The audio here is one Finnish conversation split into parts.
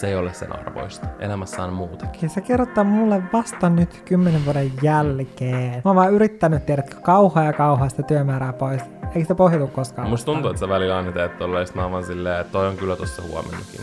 se ei ole sen arvoista. Elämässä on muutakin. Ja se kerrottaa mulle vasta nyt kymmenen vuoden jälkeen. Mä oon vaan yrittänyt, tiedätkö, kauhaa ja kauhaa sitä työmäärää pois. Eikä sitä pohjautu koskaan. Musta tuntuu, että sä välillä aina teet tolleen, mä oon vaan silleen, että toi on kyllä tossa huomennakin.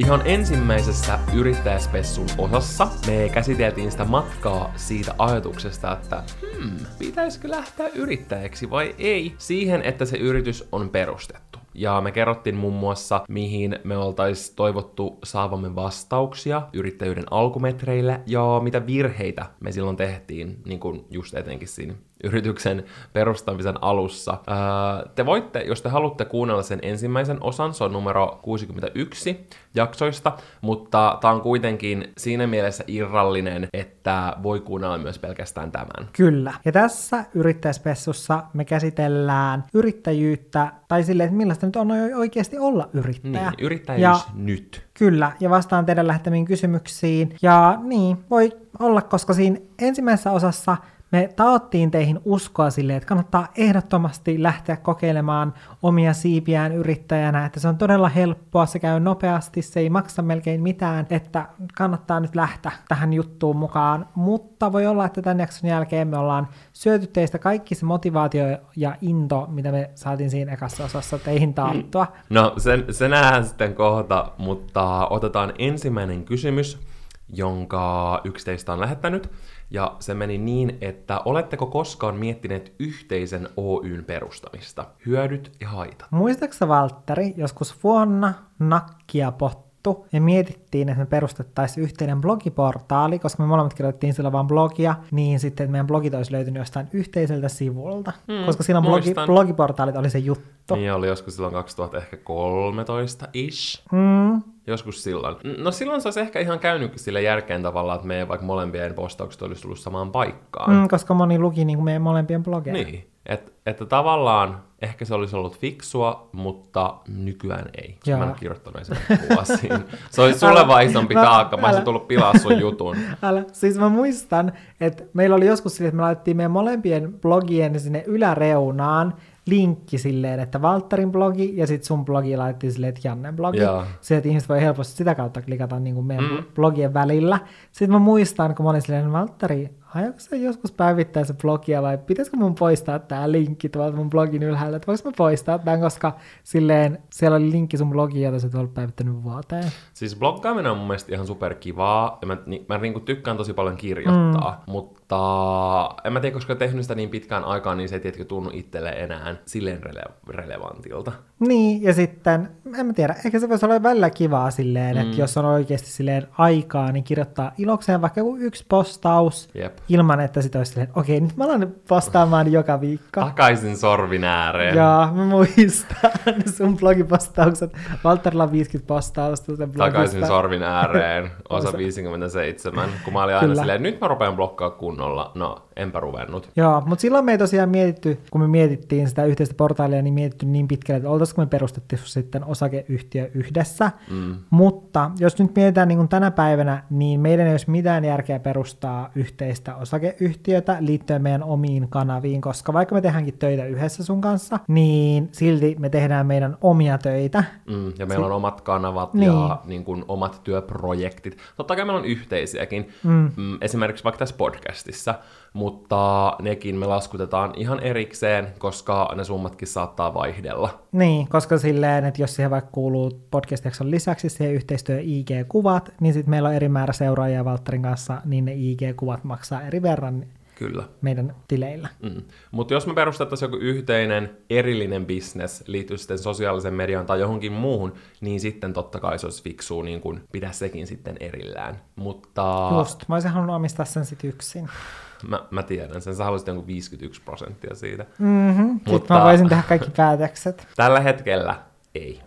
Ihan ensimmäisessä yrittäjäspessun osassa me käsiteltiin sitä matkaa siitä ajatuksesta, että hmm, pitäisikö lähteä yrittäjäksi vai ei, siihen, että se yritys on perustettu. Ja me kerrottiin muun muassa, mihin me oltais toivottu saavamme vastauksia yrittäjyyden alkumetreillä ja mitä virheitä me silloin tehtiin, niin kuin just etenkin siinä yrityksen perustamisen alussa. te voitte, jos te haluatte kuunnella sen ensimmäisen osan, se on numero 61 jaksoista, mutta tämä on kuitenkin siinä mielessä irrallinen, että voi kuunnella myös pelkästään tämän. Kyllä. Ja tässä yrittäjäspessussa me käsitellään yrittäjyyttä, tai silleen, että millaista nyt on oikeasti olla yrittäjä. Niin, yrittäjyys ja nyt. Kyllä, ja vastaan teidän lähettämiin kysymyksiin. Ja niin, voi olla, koska siinä ensimmäisessä osassa me taottiin teihin uskoa sille, että kannattaa ehdottomasti lähteä kokeilemaan omia siipiään yrittäjänä, että se on todella helppoa, se käy nopeasti, se ei maksa melkein mitään, että kannattaa nyt lähteä tähän juttuun mukaan, mutta voi olla, että tämän jakson jälkeen me ollaan syöty teistä kaikki se motivaatio ja into, mitä me saatiin siinä ekassa osassa teihin taattua. No, sen, se nähdään sitten kohta, mutta otetaan ensimmäinen kysymys, jonka yksi teistä on lähettänyt. Ja se meni niin, että oletteko koskaan miettineet yhteisen Oyn perustamista? Hyödyt ja haitat. Muistaaksä Valtteri, joskus vuonna nakkia pottu ja mietittiin, että me perustettaisiin yhteinen blogiportaali, koska me molemmat kirjoitettiin silloin vain blogia, niin sitten että meidän blogit olisi löytynyt jostain yhteiseltä sivulta, mm, koska silloin blogi, blogiportaalit oli se juttu. Niin oli joskus silloin 2013-ish. Mm. Joskus silloin. No silloin se olisi ehkä ihan käynyt sille järkeen tavalla, että meidän vaikka molempien postaukset olisi tullut samaan paikkaan. Mm, koska moni luki niin kuin meidän molempien blogeja. Niin. Et, että tavallaan ehkä se olisi ollut fiksua, mutta nykyään ei. Jaa. Mä en kirjoittanut sen vuosiin. Se olisi sulle vaan isompi taakka. Mä olisin tullut pilaa sun jutun. Älä. Siis mä muistan, että meillä oli joskus sille, että me laitettiin meidän molempien blogien sinne yläreunaan, linkki silleen, että Valtterin blogi ja sitten sun blogi laitettiin silleen, että Jannen blogi. Yeah. Se, että ihmiset voi helposti sitä kautta klikata niin kuin meidän mm. blogien välillä. Sitten mä muistan, kun mä olin silleen, Valtteri, aiotko sä joskus päivittää se blogia vai pitäisikö mun poistaa tämä linkki tuolta mun blogin ylhäällä, että voiko mä poistaa tämän, koska silleen siellä oli linkki sun blogiin, jota sä et ollut päivittänyt vuoteen. Siis bloggaaminen on mun mielestä ihan superkivaa, ja mä, niin, mä niin tykkään tosi paljon kirjoittaa, mm. mutta en mä tiedä, koska tehnyt sitä niin pitkään aikaan, niin se ei tietenkin tunnu itselle enää silleen rele- relevantilta. Niin, ja sitten, en mä tiedä, ehkä se voisi olla välillä kivaa silleen, mm. että jos on oikeasti silleen aikaa, niin kirjoittaa ilokseen vaikka joku yksi postaus, Jep ilman, että sit olisi silleen, okei, nyt mä alan postaamaan joka viikko. Takaisin sorvin ääreen. Joo, mä muistan sun blogipostaukset. Valterilla on 50 postausta sen blogista. Takaisin sorvin ääreen, osa 57. Kun mä olin aina Kyllä. silleen, nyt mä rupean blokkaa kunnolla. No, enpä ruvennut. Joo, mutta silloin me ei tosiaan mietitty, kun me mietittiin sitä yhteistä portaalia, niin mietitty niin pitkälle, että oltaisiko me perustettu sitten osakeyhtiö yhdessä. Mm. Mutta jos nyt mietitään niin kuin tänä päivänä, niin meidän ei olisi mitään järkeä perustaa yhteistä osakeyhtiötä liittyen meidän omiin kanaviin, koska vaikka me tehdäänkin töitä yhdessä sun kanssa, niin silti me tehdään meidän omia töitä. Mm, ja meillä on omat kanavat niin. ja niin kuin, omat työprojektit. Totta kai meillä on yhteisiäkin, mm. Mm, esimerkiksi vaikka tässä podcastissa, mutta nekin me laskutetaan ihan erikseen, koska ne summatkin saattaa vaihdella. Niin, koska silleen, että jos siihen vaikka kuuluu podcast lisäksi siihen yhteistyö IG-kuvat, niin sitten meillä on eri määrä seuraajia Valtterin kanssa, niin ne IG-kuvat maksaa eri verran Kyllä. meidän tileillä. Mm. Mutta jos me perustettaisiin joku yhteinen erillinen business, liittyy sitten sosiaalisen median tai johonkin muuhun, niin sitten totta kai se olisi fiksua niin kun pitää sekin sitten erillään. Mutta... Just, mä olisin halunnut omistaa sen sitten yksin. Mä, mä tiedän sen, sä haluaisit jonkun 51 prosenttia siitä. Mm-hmm. Mutta mä voisin tehdä kaikki päätökset. Tällä hetkellä ei.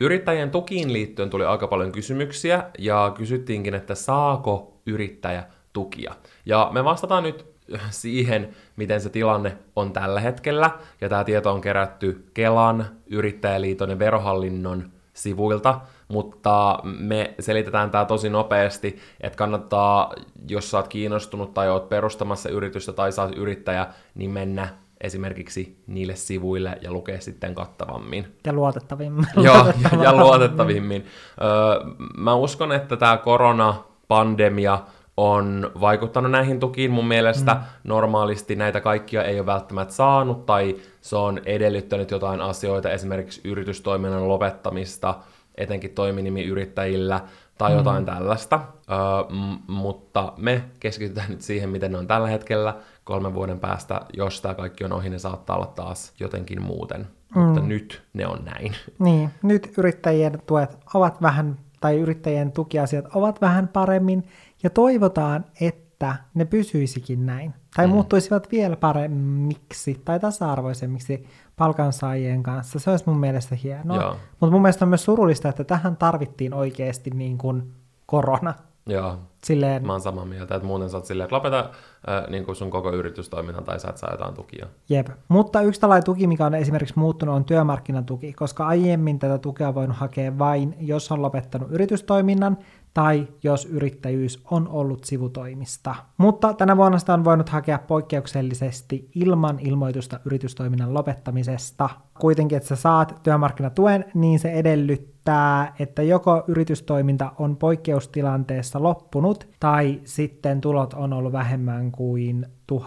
Yrittäjien tukiin liittyen tuli aika paljon kysymyksiä ja kysyttiinkin, että saako yrittäjä tukia. Ja me vastataan nyt siihen, miten se tilanne on tällä hetkellä. Ja tämä tieto on kerätty Kelan, Yrittäjäliiton ja Verohallinnon sivuilta. Mutta me selitetään tämä tosi nopeasti, että kannattaa, jos sä oot kiinnostunut tai oot perustamassa yritystä tai sä oot yrittäjä, niin mennä esimerkiksi niille sivuille ja lukea sitten kattavammin. Ja luotettavimmin. Joo, ja, ja luotettavimmin. Öö, mä uskon, että tämä koronapandemia on vaikuttanut näihin tukiin. Mun mielestä mm. normaalisti näitä kaikkia ei ole välttämättä saanut, tai se on edellyttänyt jotain asioita, esimerkiksi yritystoiminnan lopettamista, etenkin toiminimiyrittäjillä, tai mm. jotain tällaista. Öö, m- mutta me keskitytään nyt siihen, miten ne on tällä hetkellä. Kolmen vuoden päästä, jos tämä kaikki on ohi, ne saattaa olla taas jotenkin muuten. Mm. Mutta nyt ne on näin. Niin, nyt yrittäjien tuet ovat vähän, tai yrittäjien tukiasiat ovat vähän paremmin, ja toivotaan, että ne pysyisikin näin. Tai mm. muuttuisivat vielä paremmiksi tai tasa-arvoisemmiksi palkansaajien kanssa. Se olisi mun mielestä hienoa. Mutta mun mielestä on myös surullista, että tähän tarvittiin oikeasti niin kuin korona. Joo. Silleen... Mä oon samaa mieltä, että muuten sä oot silleen, että lopeta äh, niin kuin sun koko yritystoiminnan tai sä et saa jotain tukia. Jep. Mutta yksi tällainen tuki, mikä on esimerkiksi muuttunut, on työmarkkinatuki, koska aiemmin tätä tukea on voinut hakea vain, jos on lopettanut yritystoiminnan tai jos yrittäjyys on ollut sivutoimista. Mutta tänä vuonna sitä on voinut hakea poikkeuksellisesti ilman ilmoitusta yritystoiminnan lopettamisesta. Kuitenkin, että sä saat työmarkkinatuen, niin se edellyttää, että joko yritystoiminta on poikkeustilanteessa loppunut, tai sitten tulot on ollut vähemmän kuin 1089,67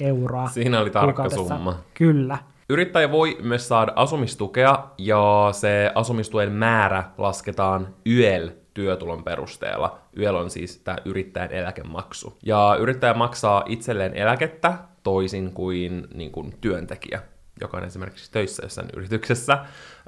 euroa. Siinä oli tarkka summa. Kyllä. Yrittäjä voi myös saada asumistukea ja se asumistuen määrä lasketaan YEL työtulon perusteella. YEL on siis tämä yrittäjän eläkemaksu. Ja yrittäjä maksaa itselleen eläkettä toisin kuin, niin kuin työntekijä, joka on esimerkiksi töissä jossain yrityksessä,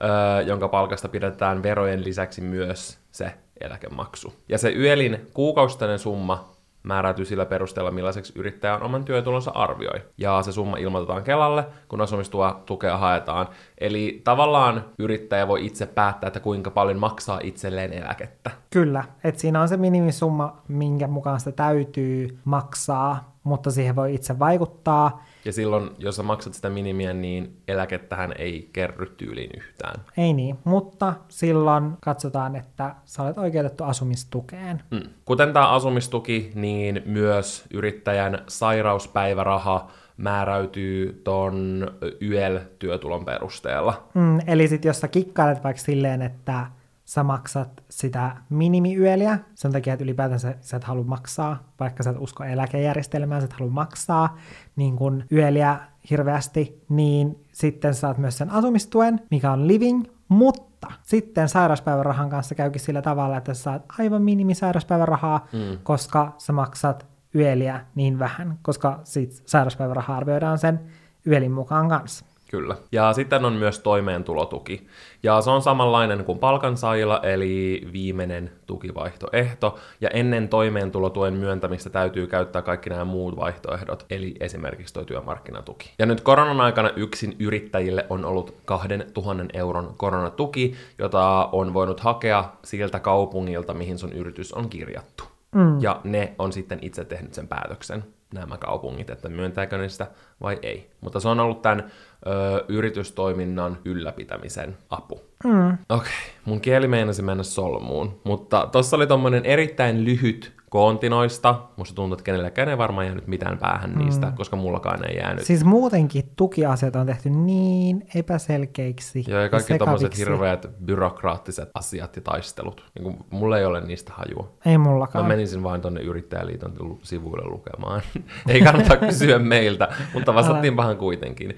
öö, jonka palkasta pidetään verojen lisäksi myös se eläkemaksu. Ja se YELin kuukausittainen summa määräytyy sillä perusteella, millaiseksi yrittäjä on oman työtulonsa arvioi. Ja se summa ilmoitetaan Kelalle, kun asumistua tukea haetaan. Eli tavallaan yrittäjä voi itse päättää, että kuinka paljon maksaa itselleen eläkettä. Kyllä, että siinä on se minimisumma, minkä mukaan sitä täytyy maksaa, mutta siihen voi itse vaikuttaa. Ja silloin, jos sä maksat sitä minimiä, niin eläkettähän ei kerry tyyliin yhtään. Ei niin, mutta silloin katsotaan, että sä olet oikeutettu asumistukeen. Mm. Kuten tämä asumistuki, niin myös yrittäjän sairauspäiväraha määräytyy ton YEL-työtulon perusteella. Mm, eli sitten jos sä kikkailet vaikka silleen, että sä maksat sitä minimiyöliä, sen takia, että ylipäätänsä sä et halua maksaa, vaikka sä et usko eläkejärjestelmään, sä et halua maksaa niin kun yöliä hirveästi, niin sitten saat myös sen asumistuen, mikä on living, mutta sitten sairauspäivärahan kanssa käykin sillä tavalla, että sä saat aivan minimisairauspäivärahaa, mm. koska sä maksat yöliä niin vähän, koska sit sairauspäiväraha arvioidaan sen yölin mukaan kanssa. Kyllä. Ja sitten on myös toimeentulotuki. Ja se on samanlainen kuin palkansaajilla, eli viimeinen tukivaihtoehto. Ja ennen toimeentulotuen myöntämistä täytyy käyttää kaikki nämä muut vaihtoehdot, eli esimerkiksi tuo työmarkkinatuki. Ja nyt koronan aikana yksin yrittäjille on ollut 2000 euron koronatuki, jota on voinut hakea siltä kaupungilta, mihin sun yritys on kirjattu. Mm. Ja ne on sitten itse tehnyt sen päätöksen nämä kaupungit, että myöntääkö ne sitä vai ei. Mutta se on ollut tämän ö, yritystoiminnan ylläpitämisen apu. Mm. Okei, okay. mun kieli meinasi mennä solmuun, mutta tossa oli tommonen erittäin lyhyt koontinoista. Musta tuntuu, että kenelläkään ei varmaan jäänyt mitään päähän mm. niistä, koska mullakaan ei jäänyt. Siis muutenkin tukiasiat on tehty niin epäselkeiksi Joo, ja kaikki tommoset hirveät byrokraattiset asiat ja taistelut. Niin kuin, mulla ei ole niistä hajua. Ei mullakaan. Mä menisin vain tonne Yrittäjäliiton sivuille lukemaan. ei kannata kysyä meiltä, mutta vastattiinpahan kuitenkin.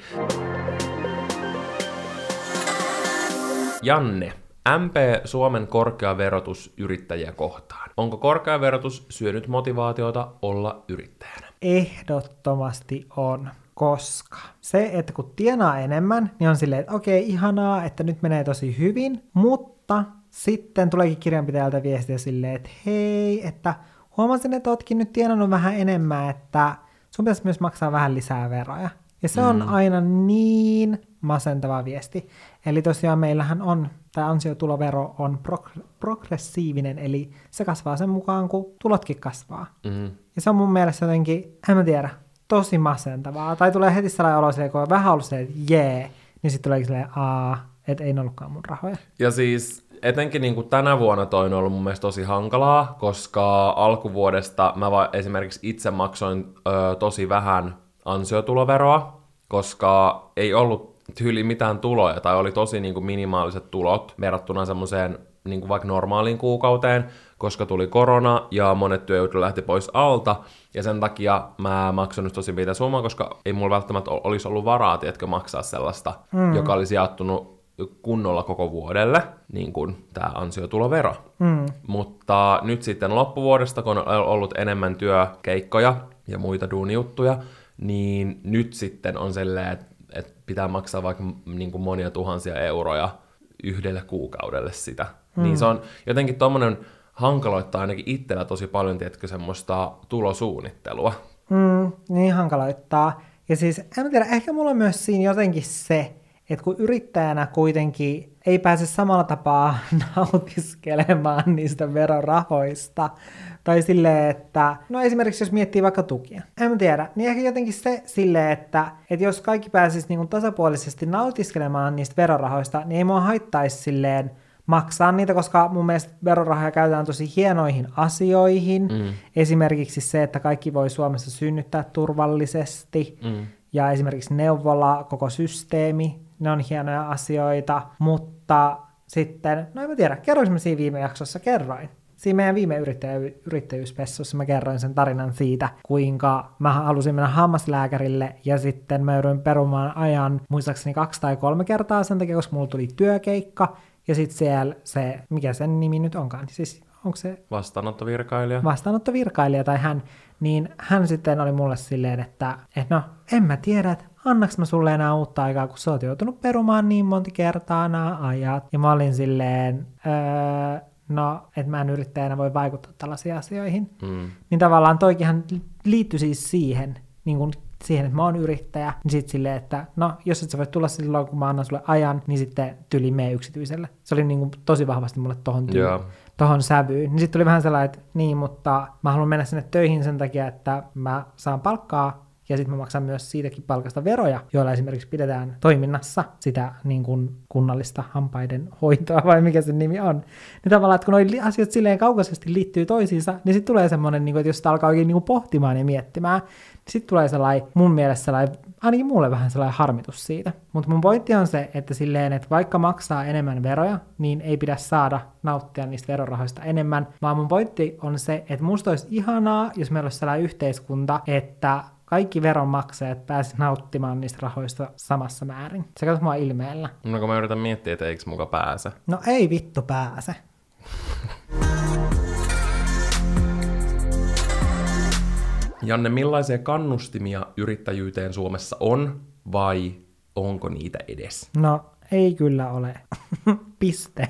Janne, MP Suomen korkea verotus yrittäjiä kohtaan. Onko korkea verotus syönyt motivaatiota olla yrittäjänä? Ehdottomasti on koska se, että kun tienaa enemmän, niin on silleen, että okei, ihanaa, että nyt menee tosi hyvin, mutta sitten tuleekin kirjanpitäjältä viestiä silleen, että hei, että huomasin, että ootkin nyt tienannut vähän enemmän, että sun pitäisi myös maksaa vähän lisää veroja. Ja se mm. on aina niin masentava viesti. Eli tosiaan meillähän on, tämä ansiotulovero on prog- progressiivinen, eli se kasvaa sen mukaan, kun tulotkin kasvaa. Mm. Ja se on mun mielestä jotenkin, en mä tiedä, tosi masentavaa. Tai tulee heti sellainen olo, kun on vähän ollut silleen, että jee, niin sitten tulee silleen, aa, että ei ne ollutkaan mun rahoja. Ja siis etenkin niin kuin tänä vuonna toi on ollut mun mielestä tosi hankalaa, koska alkuvuodesta mä va- esimerkiksi itse maksoin ö, tosi vähän ansiotuloveroa, koska ei ollut tyyli mitään tuloja, tai oli tosi niin kuin minimaaliset tulot verrattuna semmoiseen niin kuin vaikka normaaliin kuukauteen, koska tuli korona ja monet työjutut lähti pois alta, ja sen takia mä maksoin nyt tosi pientä summaa, koska ei mulla välttämättä olisi ollut varaa, tiedätkö, maksaa sellaista, mm. joka olisi jaettunut kunnolla koko vuodelle, niin kuin tämä ansiotulovero. Mm. Mutta nyt sitten loppuvuodesta, kun on ollut enemmän työkeikkoja ja muita duunijuttuja, niin nyt sitten on silleen, että, että pitää maksaa vaikka niin kuin monia tuhansia euroja yhdelle kuukaudelle sitä. Mm. Niin se on jotenkin tommonen hankaloittaa ainakin itsellä tosi paljon, tiedätkö, semmoista tulosuunnittelua. Mm, niin hankaloittaa. Ja siis, en tiedä, ehkä mulla on myös siinä jotenkin se, että kun yrittäjänä kuitenkin ei pääse samalla tapaa nautiskelemaan niistä verorahoista, tai silleen, että, no esimerkiksi jos miettii vaikka tukia, en tiedä, niin ehkä jotenkin se silleen, että, että jos kaikki pääsisi niin tasapuolisesti nautiskelemaan niistä verorahoista, niin ei mua haittaisi silleen maksaa niitä, koska mun mielestä verorahoja käytetään tosi hienoihin asioihin. Mm. Esimerkiksi se, että kaikki voi Suomessa synnyttää turvallisesti. Mm. Ja esimerkiksi neuvola, koko systeemi, ne on hienoja asioita, mutta sitten, no en mä tiedä, kerroinko mä siinä viime jaksossa, kerroin. Siinä meidän viime yrittäjy- yrittäjyyspessussa mä kerroin sen tarinan siitä, kuinka mä halusin mennä hammaslääkärille ja sitten mä jouduin perumaan ajan muistaakseni kaksi tai kolme kertaa sen takia, koska mulla tuli työkeikka ja sitten siellä se, mikä sen nimi nyt onkaan, siis onko se... Vastaanottovirkailija. Vastaanottovirkailija tai hän, niin hän sitten oli mulle silleen, että, että no, en mä tiedä, että annaks mä sulle enää uutta aikaa, kun sä oot joutunut perumaan niin monta kertaa nämä ajat. Ja mä olin silleen, öö, no, että mä en yrittäjänä voi vaikuttaa tällaisiin asioihin. Mm. Niin tavallaan toikinhan liittyi siis siihen, niin kuin siihen, että mä oon yrittäjä, niin sitten silleen, että no, jos et sä voi tulla silloin, kun mä annan sulle ajan, niin sitten tyli mee yksityiselle. Se oli niin kuin tosi vahvasti mulle tohon, tyy- yeah. tohon sävyyn. Niin sitten tuli vähän sellainen, että niin, mutta mä haluan mennä sinne töihin sen takia, että mä saan palkkaa ja sitten mä maksan myös siitäkin palkasta veroja, joilla esimerkiksi pidetään toiminnassa sitä niin kuin kunnallista hampaiden hoitoa, vai mikä sen nimi on. Niin tavallaan, että kun noi asiat silleen kaukaisesti liittyy toisiinsa, niin sitten tulee semmoinen, niin että jos sitä alkaa oikein niin pohtimaan ja miettimään, niin sitten tulee sellainen, mun mielestä sellainen, ainakin mulle vähän sellainen harmitus siitä. Mutta mun pointti on se, että silleen, että vaikka maksaa enemmän veroja, niin ei pidä saada nauttia niistä verorahoista enemmän, vaan mun pointti on se, että musta olisi ihanaa, jos meillä olisi sellainen yhteiskunta, että kaikki veronmaksajat pääsivät nauttimaan niistä rahoista samassa määrin. Se katsoo mua ilmeellä. No kun mä yritän miettiä, että eikö muka pääse. No ei vittu pääse. Janne, millaisia kannustimia yrittäjyyteen Suomessa on vai onko niitä edes? No ei kyllä ole. Piste.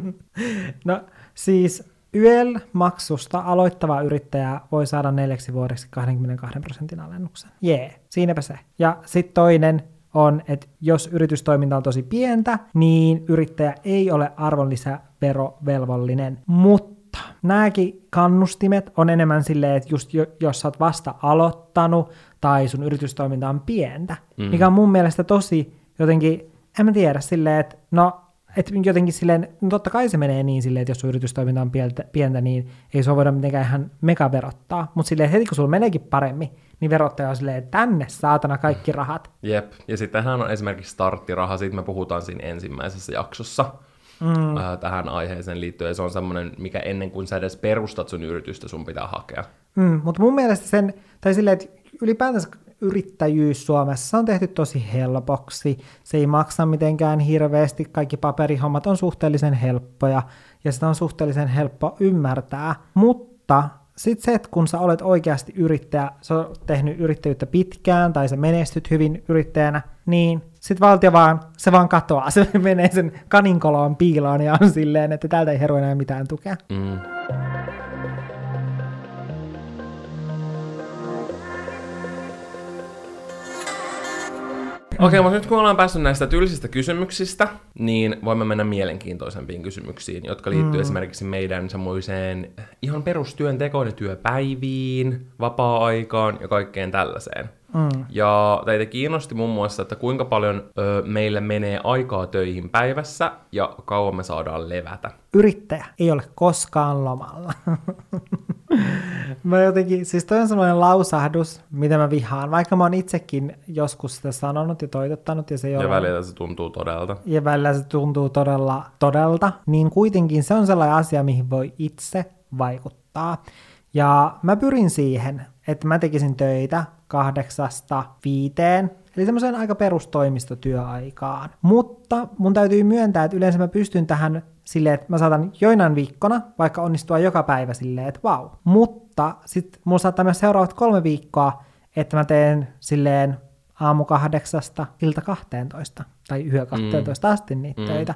no siis YEL-maksusta aloittava yrittäjä voi saada neljäksi vuodeksi 22 prosentin alennuksen. Jee, yeah, siinäpä se. Ja sitten toinen on, että jos yritystoiminta on tosi pientä, niin yrittäjä ei ole arvonlisäverovelvollinen, mutta nämäkin kannustimet on enemmän silleen, että just jo, jos sä oot vasta aloittanut tai sun yritystoiminta on pientä, mm. mikä on mun mielestä tosi jotenkin, en mä tiedä, silleen, että no että jotenkin silleen, no totta kai se menee niin silleen, että jos sun yritystoiminta on pientä, pientä niin ei se voida mitenkään ihan mega verottaa. Mutta silleen heti kun sulla meneekin paremmin, niin verottaja on silleen, tänne saatana kaikki rahat. Jep, ja sittenhän on esimerkiksi starttiraha, siitä me puhutaan siinä ensimmäisessä jaksossa mm. äh, tähän aiheeseen liittyen, se on semmoinen, mikä ennen kuin sä edes perustat sun yritystä, sun pitää hakea. Mm, mutta mun mielestä sen, tai silleen, että ylipäätänsä yrittäjyys Suomessa on tehty tosi helpoksi. Se ei maksa mitenkään hirveästi, kaikki paperihommat on suhteellisen helppoja ja sitä on suhteellisen helppo ymmärtää. Mutta sitten se, että kun sä olet oikeasti yrittäjä, sä oot tehnyt yrittäjyyttä pitkään tai sä menestyt hyvin yrittäjänä, niin sitten valtio vaan, se vaan katoaa, se menee sen kaninkoloon piiloon ja on silleen, että täältä ei heru enää mitään tukea. Mm. Okei, okay, mutta nyt kun ollaan päässyt näistä tylsistä kysymyksistä, niin voimme mennä mielenkiintoisempiin kysymyksiin, jotka liittyy mm. esimerkiksi meidän semmoiseen ihan perustyöntekoon ja työpäiviin, vapaa-aikaan ja kaikkeen tällaiseen. Mm. Ja teitä kiinnosti muun muassa, että kuinka paljon ö, meille menee aikaa töihin päivässä ja kauan me saadaan levätä. Yrittäjä ei ole koskaan lomalla. mä jotenkin, siis toi on sellainen lausahdus, mitä mä vihaan, vaikka mä oon itsekin joskus sitä sanonut ja toitottanut. Ja, se ja välillä se tuntuu todelta. Ja välillä se tuntuu todella todelta, niin kuitenkin se on sellainen asia, mihin voi itse vaikuttaa. Ja mä pyrin siihen, että mä tekisin töitä kahdeksasta viiteen, eli semmoisen aika perustoimistotyöaikaan. Mutta mun täytyy myöntää, että yleensä mä pystyn tähän silleen, että mä saatan joinain viikkona vaikka onnistua joka päivä silleen, että vau. Wow. Mutta sitten mulla saattaa myös seuraavat kolme viikkoa, että mä teen silleen aamu kahdeksasta ilta 12 tai yö 12 mm. asti niitä mm. töitä.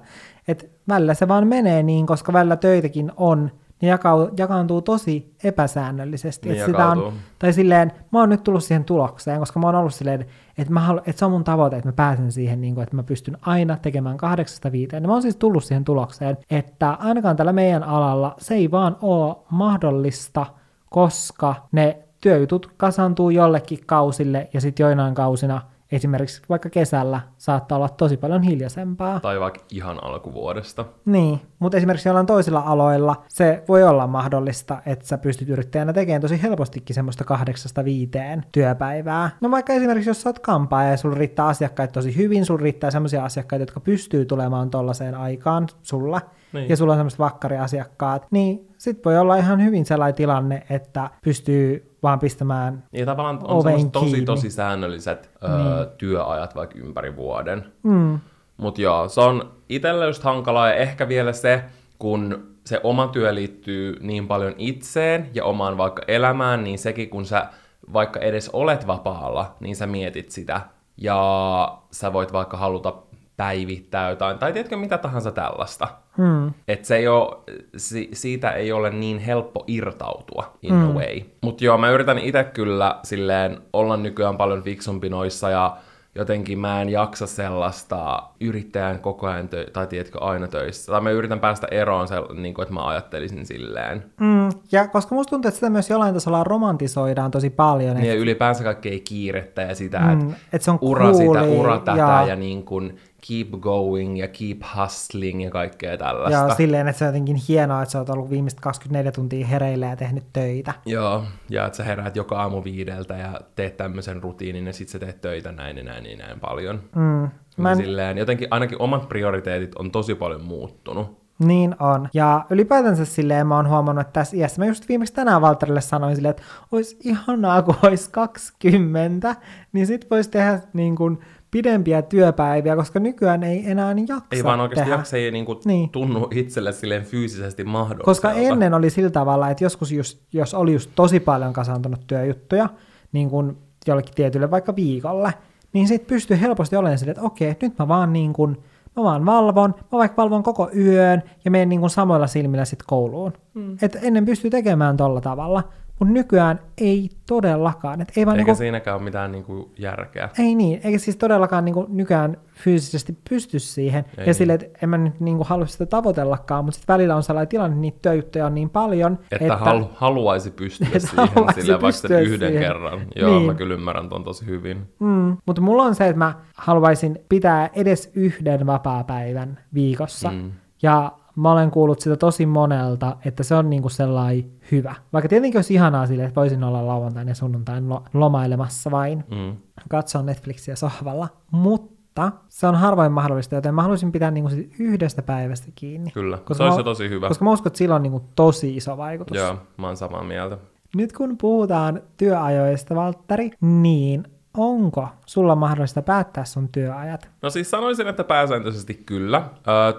Et välillä se vaan menee niin, koska välillä töitäkin on, ne jakau, jakaantuu tosi epäsäännöllisesti. Niin sitä on, tai silleen, mä oon nyt tullut siihen tulokseen, koska mä oon ollut silleen, että, mä halu, että se on mun tavoite, että mä pääsen siihen, niin kuin, että mä pystyn aina tekemään kahdeksasta viiteen. Mä oon siis tullut siihen tulokseen, että ainakaan tällä meidän alalla se ei vaan ole mahdollista, koska ne työjutut kasantuu jollekin kausille ja sitten joinain kausina – esimerkiksi vaikka kesällä saattaa olla tosi paljon hiljaisempaa. Tai vaikka ihan alkuvuodesta. Niin, mutta esimerkiksi jollain toisilla aloilla se voi olla mahdollista, että sä pystyt yrittäjänä tekemään tosi helpostikin semmoista kahdeksasta viiteen työpäivää. No vaikka esimerkiksi jos sä oot kampaa ja sulla riittää asiakkaita tosi hyvin, sulla riittää semmoisia asiakkaita, jotka pystyy tulemaan tollaiseen aikaan sulla, niin. ja sulla on semmoiset vakkariasiakkaat, niin sit voi olla ihan hyvin sellainen tilanne, että pystyy vaan pistämään Ja tavallaan on oven tosi kiinni. tosi säännölliset niin. ö, työajat vaikka ympäri vuoden. Mm. Mutta joo, se on itselle just hankalaa ja ehkä vielä se, kun se oma työ liittyy niin paljon itseen ja omaan vaikka elämään, niin sekin kun sä vaikka edes olet vapaalla, niin sä mietit sitä. Ja sä voit vaikka haluta päivittää jotain, tai tiedätkö mitä tahansa tällaista. Hmm. Että se ei ole, si, siitä ei ole niin helppo irtautua in hmm. a way. Mutta joo, mä yritän itse kyllä silleen olla nykyään paljon fiksumpi noissa ja jotenkin mä en jaksa sellaista yrittäjän koko ajan, tö- tai tiedätkö, aina töissä. Tai mä yritän päästä eroon, se, niin kuin, että mä ajattelisin silleen. Mm, ja koska musta tuntuu, että sitä myös jollain tasolla romantisoidaan tosi paljon. Niin, että... ja ylipäänsä kaikkea kiirettä ja sitä, mm, että, että se on ura cooli, sitä, ura tätä ja, ja niin kuin, keep going ja keep hustling ja kaikkea tällaista. Joo, silleen, että se on jotenkin hienoa, että sä oot ollut viimeiset 24 tuntia hereillä ja tehnyt töitä. Joo, ja että sä heräät joka aamu viideltä ja teet tämmöisen rutiinin ja sit sä teet töitä näin ja näin ja näin paljon. Mm. Mä en... Silleen, jotenkin ainakin omat prioriteetit on tosi paljon muuttunut. Niin on. Ja ylipäätänsä silleen mä oon huomannut, että tässä iässä, mä just viimeksi tänään Valterille sanoin silleen, että olisi ihanaa, kun olisi 20, niin sit voisi tehdä niin kuin pidempiä työpäiviä, koska nykyään ei enää niin jaksa Ei vaan oikeasti tehdä. jaksa, ei niinku niin. tunnu itselle silleen fyysisesti mahdolliselta. Koska ennen oli sillä tavalla, että joskus just, jos oli just tosi paljon kasantunut työjuttuja, niin kuin jollekin tietylle vaikka viikolle, niin sitten pystyy helposti olemaan silleen, että okei, nyt mä vaan niin kuin, mä vaan valvon, mä vaikka valvon koko yön ja menen niin kuin samoilla silmillä sitten kouluun. Mm. Et ennen pystyy tekemään tolla tavalla, mutta nykyään ei todellakaan. Et ei vaan eikä niinku, siinäkään ole mitään niinku järkeä. Ei niin, eikä siis todellakaan niinku nykyään fyysisesti pysty siihen. Ei ja niin. silleen, että en mä nyt niinku halua sitä tavoitellakaan, mutta sitten välillä on sellainen tilanne, että niitä työjuttuja on niin paljon. Että, että halu, haluaisi pystyä että siihen, haluaisi sillä vaikka sen yhden siihen. kerran. Joo, niin. mä kyllä ymmärrän ton tosi hyvin. Mm, mutta mulla on se, että mä haluaisin pitää edes yhden vapaa-päivän viikossa. Mm. Ja mä olen kuullut sitä tosi monelta, että se on niinku sellainen hyvä. Vaikka tietenkin olisi ihanaa sille, että voisin olla lauantain ja sunnuntain lo- lomailemassa vain, mm. katsoa Netflixiä sohvalla, mutta se on harvoin mahdollista, joten mä haluaisin pitää niinku yhdestä päivästä kiinni. Kyllä, koska se olisi mä, tosi hyvä. Koska mä uskon, että sillä on niinku tosi iso vaikutus. Joo, mä oon samaa mieltä. Nyt kun puhutaan työajoista, Valtteri, niin onko sulla mahdollista päättää sun työajat? No siis sanoisin, että pääsääntöisesti kyllä.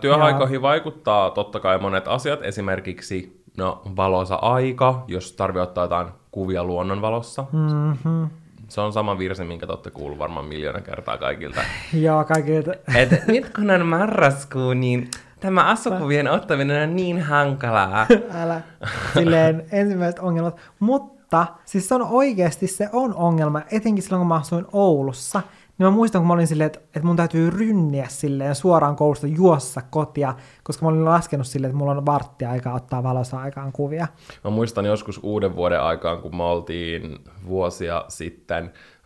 työaikoihin Joo. vaikuttaa totta kai monet asiat, esimerkiksi no, valoisa aika, jos tarvii ottaa jotain kuvia luonnonvalossa. Mm-hmm. Se on sama virsi, minkä te olette kuullut varmaan miljoona kertaa kaikilta. Joo, kaikilta. Et nyt kun on marraskuu, niin tämä asukuvien ottaminen on niin hankalaa. Älä. Silleen ensimmäiset ongelmat. Mutta mutta siis se on oikeasti se on ongelma, etenkin silloin kun mä asuin Oulussa, niin mä muistan, kun mä olin silleen, että, että mun täytyy rynniä silleen suoraan koulusta juossa kotia, koska mä olin laskenut silleen, että mulla on vartti aikaa ottaa valossa aikaan kuvia. Mä muistan joskus uuden vuoden aikaan, kun me oltiin vuosia sitten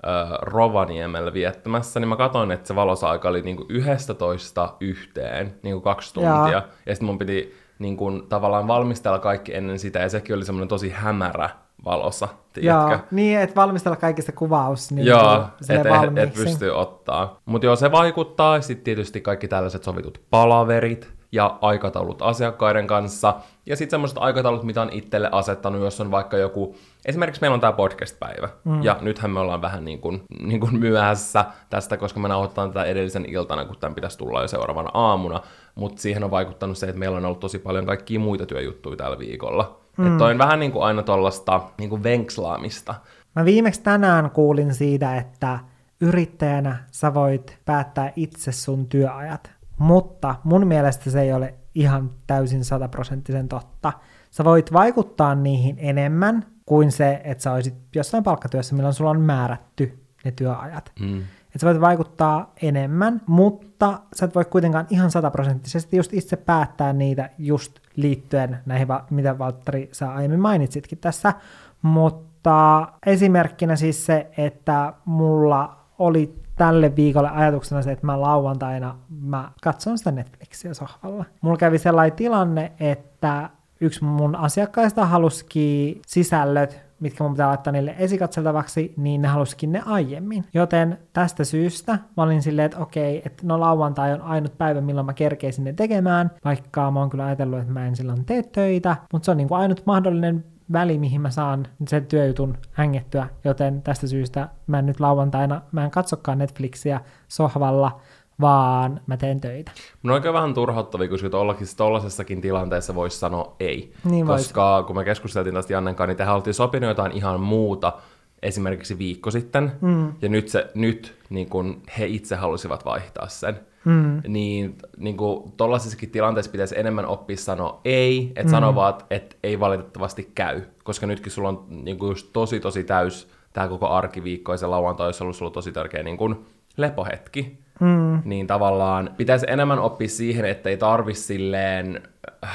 äh, Rovaniemellä viettämässä, niin mä katsoin, että se valosa-aika oli niinku 11 yhteen, niinku kaksi tuntia. Jaa. Ja sitten mun piti niin kuin, tavallaan valmistella kaikki ennen sitä, ja sekin oli semmoinen tosi hämärä valossa, tiedätkö? Joo, niin, että valmistella kaikista kuvaus niin Joo, et, et pystyy ottaa. Mutta joo, se vaikuttaa. Sitten tietysti kaikki tällaiset sovitut palaverit ja aikataulut asiakkaiden kanssa. Ja sitten semmoiset aikataulut, mitä on itselle asettanut, jos on vaikka joku... Esimerkiksi meillä on tämä podcast-päivä. Mm. Ja nythän me ollaan vähän niin kuin, niin kuin myöhässä tästä, koska me nauhoitetaan tätä edellisen iltana, kun tämän pitäisi tulla jo seuraavana aamuna. Mutta siihen on vaikuttanut se, että meillä on ollut tosi paljon kaikkia muita työjuttuja tällä viikolla. Mm. Että on vähän niin kuin aina tuollaista niin kuin venkslaamista. Mä viimeksi tänään kuulin siitä, että yrittäjänä sä voit päättää itse sun työajat, mutta mun mielestä se ei ole ihan täysin sataprosenttisen totta. Sä voit vaikuttaa niihin enemmän kuin se, että sä olisit jossain palkkatyössä, milloin sulla on määrätty ne työajat. Mm. Että sä voit vaikuttaa enemmän, mutta sä et voi kuitenkaan ihan sataprosenttisesti just itse päättää niitä just liittyen näihin, mitä Valtteri sä aiemmin mainitsitkin tässä. Mutta esimerkkinä siis se, että mulla oli tälle viikolle ajatuksena se, että mä lauantaina mä katson sitä Netflixiä sohvalla. Mulla kävi sellainen tilanne, että yksi mun asiakkaista halusikin sisällöt, mitkä mun pitää laittaa niille esikatseltavaksi, niin ne halusikin ne aiemmin. Joten tästä syystä mä olin silleen, että okei, että no lauantai on ainut päivä, milloin mä kerkeisin ne tekemään, vaikka mä oon kyllä ajatellut, että mä en silloin tee töitä, mutta se on niinku ainut mahdollinen väli, mihin mä saan sen työjutun hängettyä, joten tästä syystä mä en nyt lauantaina, mä en katsokaan Netflixiä sohvalla, vaan mä teen töitä. Mun on oikein vähän turhauttavia, koska tollakin, tollasessakin tilanteessa voisi sanoa ei. Niin vois. koska kun me keskusteltiin tästä Jannen kanssa, niin tehän oltiin sopinut jotain ihan muuta esimerkiksi viikko sitten, mm. ja nyt, se, nyt niin kun he itse halusivat vaihtaa sen. Mm. Niin, niin kuin tollaisissakin tilanteissa pitäisi enemmän oppia sanoa ei, että mm. sanoa vaan, että ei valitettavasti käy, koska nytkin sulla on niin kuin just tosi tosi täys tämä koko arkiviikko ja se lauantai olisi ollut sulla tosi tärkeä niin kuin lepohetki. Mm. Niin tavallaan pitäisi enemmän oppia siihen, että ei tarvi silleen äh,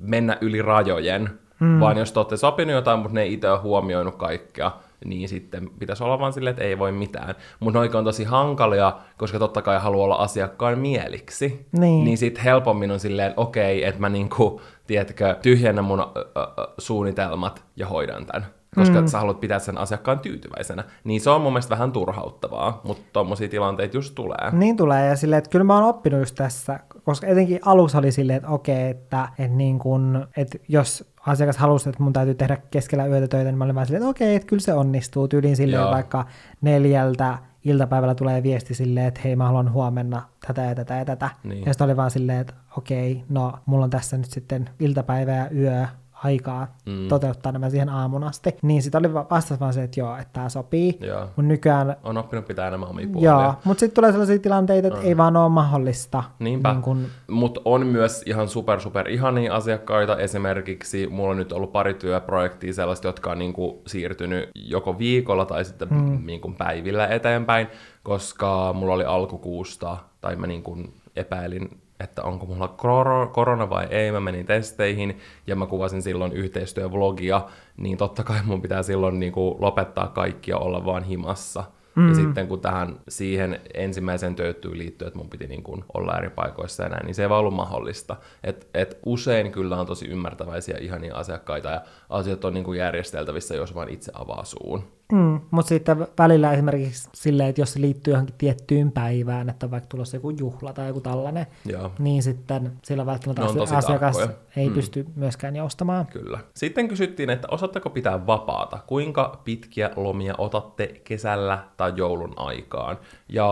mennä yli rajojen, mm. vaan jos te olette sopinut jotain, mutta ne ei itse ole huomioinut kaikkea, niin sitten pitäisi olla vaan silleen, että ei voi mitään. Mutta oikein on tosi hankalia, koska totta kai haluaa olla asiakkaan mieliksi. Niin. Niin sitten helpommin on silleen, että okei, että mä niinku, tiedätkö, tyhjennän mun ö, ö, suunnitelmat ja hoidan tämän. Koska mm. sä haluat pitää sen asiakkaan tyytyväisenä. Niin se on mun mielestä vähän turhauttavaa, mutta tommosia tilanteita just tulee. Niin tulee, ja silleen, että kyllä mä oon oppinut just tässä, koska etenkin alussa oli silleen, että okei, että, että, niin kun, että jos asiakas halusi, että mun täytyy tehdä keskellä yötä töitä, niin mä olin vaan silleen, että okei, että kyllä se onnistuu. Tyyliin silleen, Joo. vaikka neljältä iltapäivällä tulee viesti silleen, että hei, mä haluan huomenna tätä ja tätä ja tätä. Niin. Ja sitten oli vaan silleen, että okei, no mulla on tässä nyt sitten iltapäivä ja yö aikaa mm. toteuttaa nämä siihen aamun asti. Niin sitten oli va- vastas vaan se, että joo, että tämä sopii. Mutta nykyään On oppinut pitää enemmän omia puolia. Joo, mutta sitten tulee sellaisia tilanteita, että ei vaan ole mahdollista. Niinpä, Niin kun, mutta on myös ihan super super ihania asiakkaita. Esimerkiksi mulla on nyt ollut pari työprojektia sellaista, jotka on niinku siirtynyt joko viikolla tai sitten mm. niinku päivillä eteenpäin, koska mulla oli alkukuusta, tai mä niinku epäilin, että onko mulla kor- korona vai ei, mä menin testeihin ja mä kuvasin silloin yhteistyövlogia, niin totta kai mun pitää silloin niinku lopettaa kaikki ja olla vaan himassa. Mm. Ja sitten kun tähän siihen ensimmäiseen tööttyyn liittyy, että mun piti niin kuin olla eri paikoissa ja näin, niin se ei vaan ollut mahdollista. Et, et usein kyllä on tosi ymmärtäväisiä, ihania asiakkaita ja asiat on niin kuin järjesteltävissä, jos vaan itse avaa suun. Mm, mutta sitten välillä esimerkiksi silleen, että jos se liittyy johonkin tiettyyn päivään, että on vaikka tulossa joku juhla tai joku tällainen, Joo. niin sitten sillä välttämättä tosi asiakas tarkkoja. ei Mm. pysty myöskään joustamaan. Kyllä. Sitten kysyttiin, että osaatteko pitää vapaata? Kuinka pitkiä lomia otatte kesällä tai joulun aikaan? Ja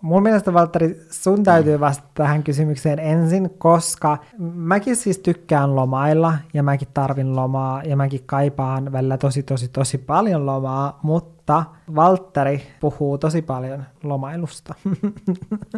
Mun mielestä, Valtteri, sun täytyy vastata tähän kysymykseen ensin, koska mäkin siis tykkään lomailla ja mäkin tarvin lomaa ja mäkin kaipaan välillä tosi tosi tosi paljon lomaa, mutta Valtteri puhuu tosi paljon lomailusta.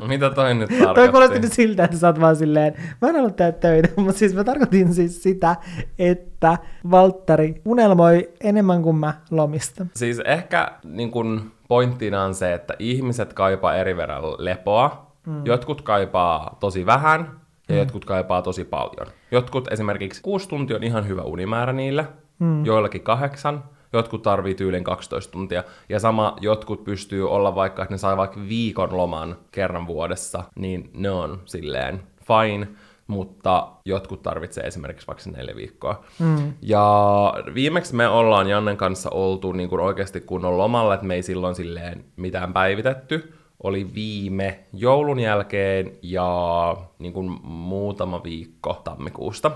Mitä toi nyt Toi tarkoitti? kuulosti nyt siltä, että sä oot vaan silleen, mä en halua tehdä töitä, mutta siis mä tarkoitin siis sitä, että Valtteri unelmoi enemmän kuin mä lomista. Siis ehkä niin kun pointtina on se, että ihmiset kaipaa eri verran lepoa. Mm. Jotkut kaipaa tosi vähän ja mm. jotkut kaipaa tosi paljon. Jotkut esimerkiksi kuusi tuntia on ihan hyvä unimäärä niille, mm. joillakin kahdeksan, jotkut tarvii tyylin 12 tuntia. Ja sama, jotkut pystyy olla vaikka, että ne saa vaikka viikon loman kerran vuodessa, niin ne on silleen fine mutta jotkut tarvitsee esimerkiksi vaikka neljä viikkoa. Mm. Ja viimeksi me ollaan Jannen kanssa oltu niin kuin oikeasti kunnon lomalla, että me ei silloin silleen mitään päivitetty. Oli viime joulun jälkeen ja niin kuin muutama viikko tammikuusta.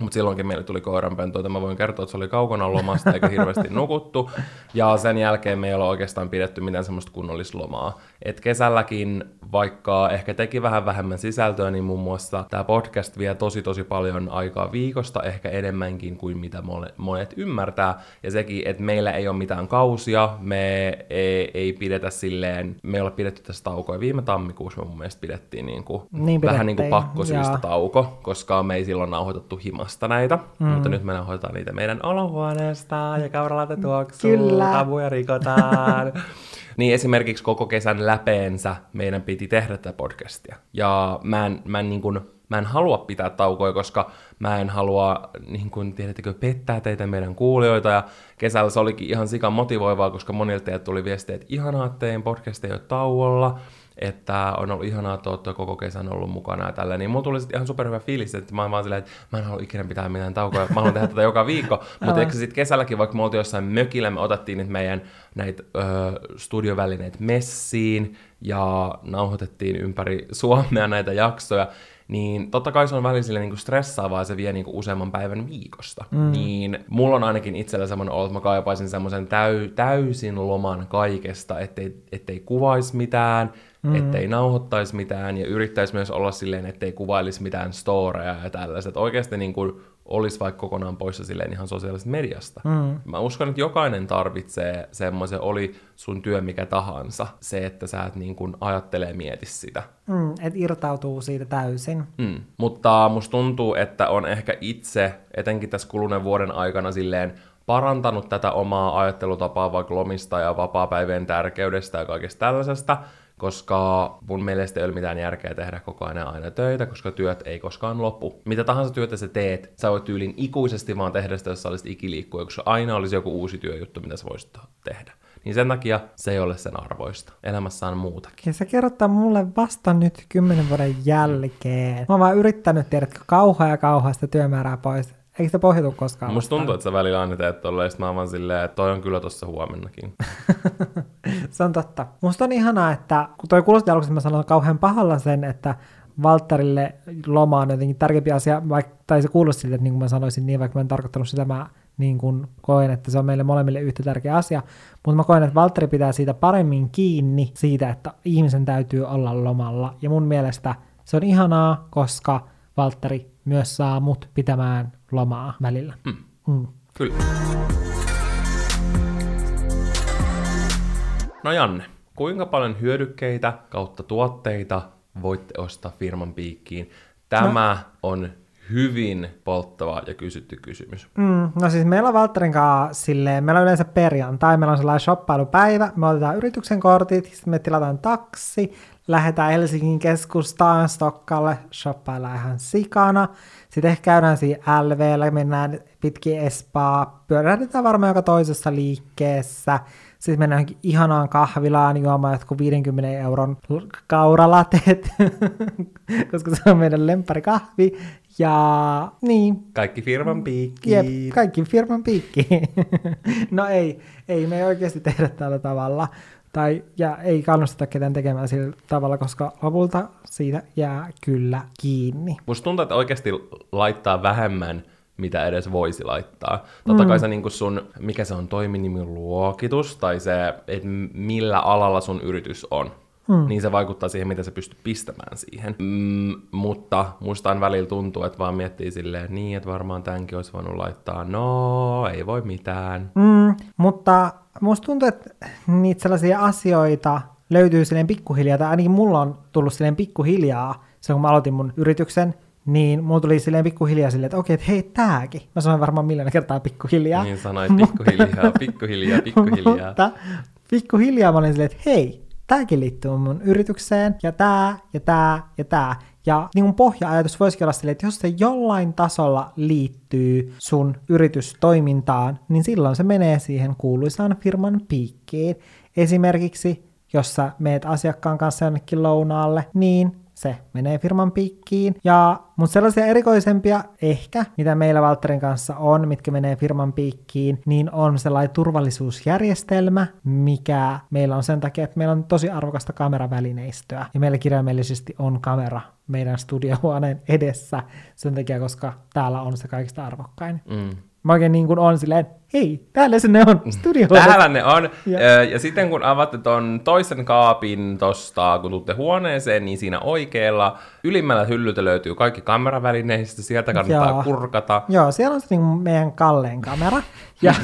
Mutta silloinkin meille tuli koiranpentoita. Mä voin kertoa, että se oli kaukana lomasta eikä hirveästi nukuttu. Ja sen jälkeen me ei ole oikeastaan pidetty mitään semmoista kunnollista lomaa. Et kesälläkin, vaikka ehkä teki vähän vähemmän sisältöä, niin muun muassa tämä podcast vie tosi tosi paljon aikaa viikosta, ehkä enemmänkin kuin mitä monet ymmärtää. Ja sekin, että meillä ei ole mitään kausia, me ei, ei pidetä silleen, me ei ole pidetty tästä taukoa. Viime tammikuussa me mun mielestä pidettiin niin kuin Niin vähän niin kuin pidettiin, pakkosyistä joo. tauko, koska me ei silloin nauhoitettu himasta näitä, mm. mutta nyt me nauhoitetaan niitä meidän olohuoneesta ja kauralaite tuoksuu, Kyllä. tabuja rikotaan. niin esimerkiksi koko kesän läpeensä meidän piti tehdä tätä podcastia. Ja mä en, mä en, niin kuin, mä en halua pitää taukoja, koska mä en halua, niin kuin, tiedättekö, pettää teitä meidän kuulijoita. Ja kesällä se olikin ihan sika motivoivaa, koska monilta teiltä tuli viestiä, että ihanaa, että teidän podcast ei ole tauolla että on ollut ihanaa, että olette koko kesän ollut mukana ja tällä, niin mulla tuli sitten ihan superhyvä fiilis, että mä oon vaan silleen, että mä en halua ikinä pitää mitään taukoa, mä haluan tehdä tätä joka viikko, mutta eikö sitten kesälläkin, vaikka me oltiin jossain mökillä, me otettiin nyt meidän näitä ö, studiovälineitä messiin ja nauhoitettiin ympäri Suomea näitä jaksoja, niin totta kai se on välillä silleen niin stressaavaa se vie niin kuin useamman päivän viikosta. Mm. Niin mulla on ainakin itsellä semmoinen olo, että mä kaipaisin semmoisen täy, täysin loman kaikesta, ettei, ettei kuvaisi mitään, mm. ettei nauhoittaisi mitään ja yrittäisi myös olla silleen, ettei kuvailisi mitään storeja ja tällaiset. Oikeasti niin kuin olisi vaikka kokonaan poissa silleen ihan sosiaalisesta mediasta. Mm. Mä uskon, että jokainen tarvitsee semmoisen, oli sun työ mikä tahansa, se, että sä et niin kuin ajattele ja mieti sitä. Mm, et irtautuu siitä täysin. Mm. Mutta musta tuntuu, että on ehkä itse, etenkin tässä kuluneen vuoden aikana silleen, parantanut tätä omaa ajattelutapaa vaikka lomista ja vapaa-päivien tärkeydestä ja kaikesta tällaisesta, koska mun mielestä ei ole mitään järkeä tehdä koko ajan aina töitä, koska työt ei koskaan lopu. Mitä tahansa työtä sä teet, sä voit tyylin ikuisesti vaan tehdä sitä, jos sä olisit ikiliikkuja, koska aina olisi joku uusi työjuttu, mitä sä voisit tehdä. Niin sen takia se ei ole sen arvoista. Elämässä on muutakin. Ja se kerrottaa mulle vasta nyt kymmenen vuoden jälkeen. Mä oon vaan yrittänyt, tiedätkö, kauhaa ja kauhaa sitä työmäärää pois. Eikö se pohjautu koskaan? Musta tuntuu, että sä välillä aina teet tolleen, mä oon vaan silleen, että toi on kyllä tossa huomennakin. se on totta. Musta on ihanaa, että kun toi kuulosti aluksi, että mä sanon kauhean pahalla sen, että Valtterille loma on jotenkin tärkeämpi asia, vaikka, tai se kuulosti siltä, että niin kuin mä sanoisin niin, vaikka mä en tarkoittanut sitä, mä niin kuin koen, että se on meille molemmille yhtä tärkeä asia, mutta mä koen, että Valtteri pitää siitä paremmin kiinni siitä, että ihmisen täytyy olla lomalla, ja mun mielestä se on ihanaa, koska Valtteri myös saa mut pitämään lomaa välillä. Mm. Mm. Kyllä. No Janne, kuinka paljon hyödykkeitä kautta tuotteita voitte ostaa firman piikkiin? Tämä no. on hyvin polttava ja kysytty kysymys. Mm, no siis meillä on Valtterin kanssa silleen, meillä on yleensä perjantai, meillä on sellainen shoppailupäivä, me otetaan yrityksen kortit, sitten me tilataan taksi, lähdetään Helsingin keskustaan Stokkalle, shoppaillaan ihan sikana, sitten ehkä käydään siinä LVllä, mennään pitkin Espaa, pyörähdetään varmaan joka toisessa liikkeessä, sitten mennään ihanaan kahvilaan juomaan jotkut 50 euron kauralateet, koska se on meidän lempparikahvi. Ja niin, Kaikki firman piikkiin. Jep, kaikki firman piikki. no ei, ei me ei oikeasti tehdä tällä tavalla. Tai, ja ei kannusteta ketään tekemään sillä tavalla, koska lopulta siitä jää kyllä kiinni. Musta tuntuu, että oikeasti laittaa vähemmän, mitä edes voisi laittaa. Totta Mm. kai se niin sun, mikä se on toiminimiluokitus, tai se, että millä alalla sun yritys on. Mm. niin se vaikuttaa siihen, miten se pystyy pistämään siihen. Mm, mutta muistaan välillä tuntuu, että vaan miettii silleen niin, että varmaan tämänkin olisi voinut laittaa, no ei voi mitään. Mm, mutta musta tuntuu, että niitä sellaisia asioita löytyy silleen pikkuhiljaa, tai ainakin mulla on tullut silleen pikkuhiljaa, se kun mä aloitin mun yrityksen, niin mulla tuli silleen pikkuhiljaa silleen, että okei, että hei, tääkin. Mä sanoin varmaan miljoona kertaa pikkuhiljaa. Niin sanoit pikkuhiljaa, pikkuhiljaa, pikkuhiljaa. Mutta pikkuhiljaa mä olin silleen, että hei, tääkin liittyy mun yritykseen, ja tää, ja tää, ja tää. Ja niin mun pohja-ajatus voisikin olla silleen, että jos se jollain tasolla liittyy sun yritystoimintaan, niin silloin se menee siihen kuuluisaan firman piikkiin. Esimerkiksi, jos sä meet asiakkaan kanssa jonnekin lounaalle, niin se menee firman piikkiin. Ja, mutta sellaisia erikoisempia ehkä, mitä meillä Valtterin kanssa on, mitkä menee firman piikkiin, niin on sellainen turvallisuusjärjestelmä, mikä meillä on sen takia, että meillä on tosi arvokasta kameravälineistöä. Ja meillä kirjaimellisesti on kamera meidän studiohuoneen edessä sen takia, koska täällä on se kaikista arvokkain. Mm. Mä oikein niin kuin on silleen, hei, täällä se ne on, studio. Täällä ne on. Ja. ja sitten kun avatte ton toisen kaapin tosta, kun tuutte huoneeseen, niin siinä oikealla ylimmällä hyllyltä löytyy kaikki kameravälineistä, sieltä kannattaa Joo. kurkata. Joo, siellä on se niin meidän kalleen kamera. Ja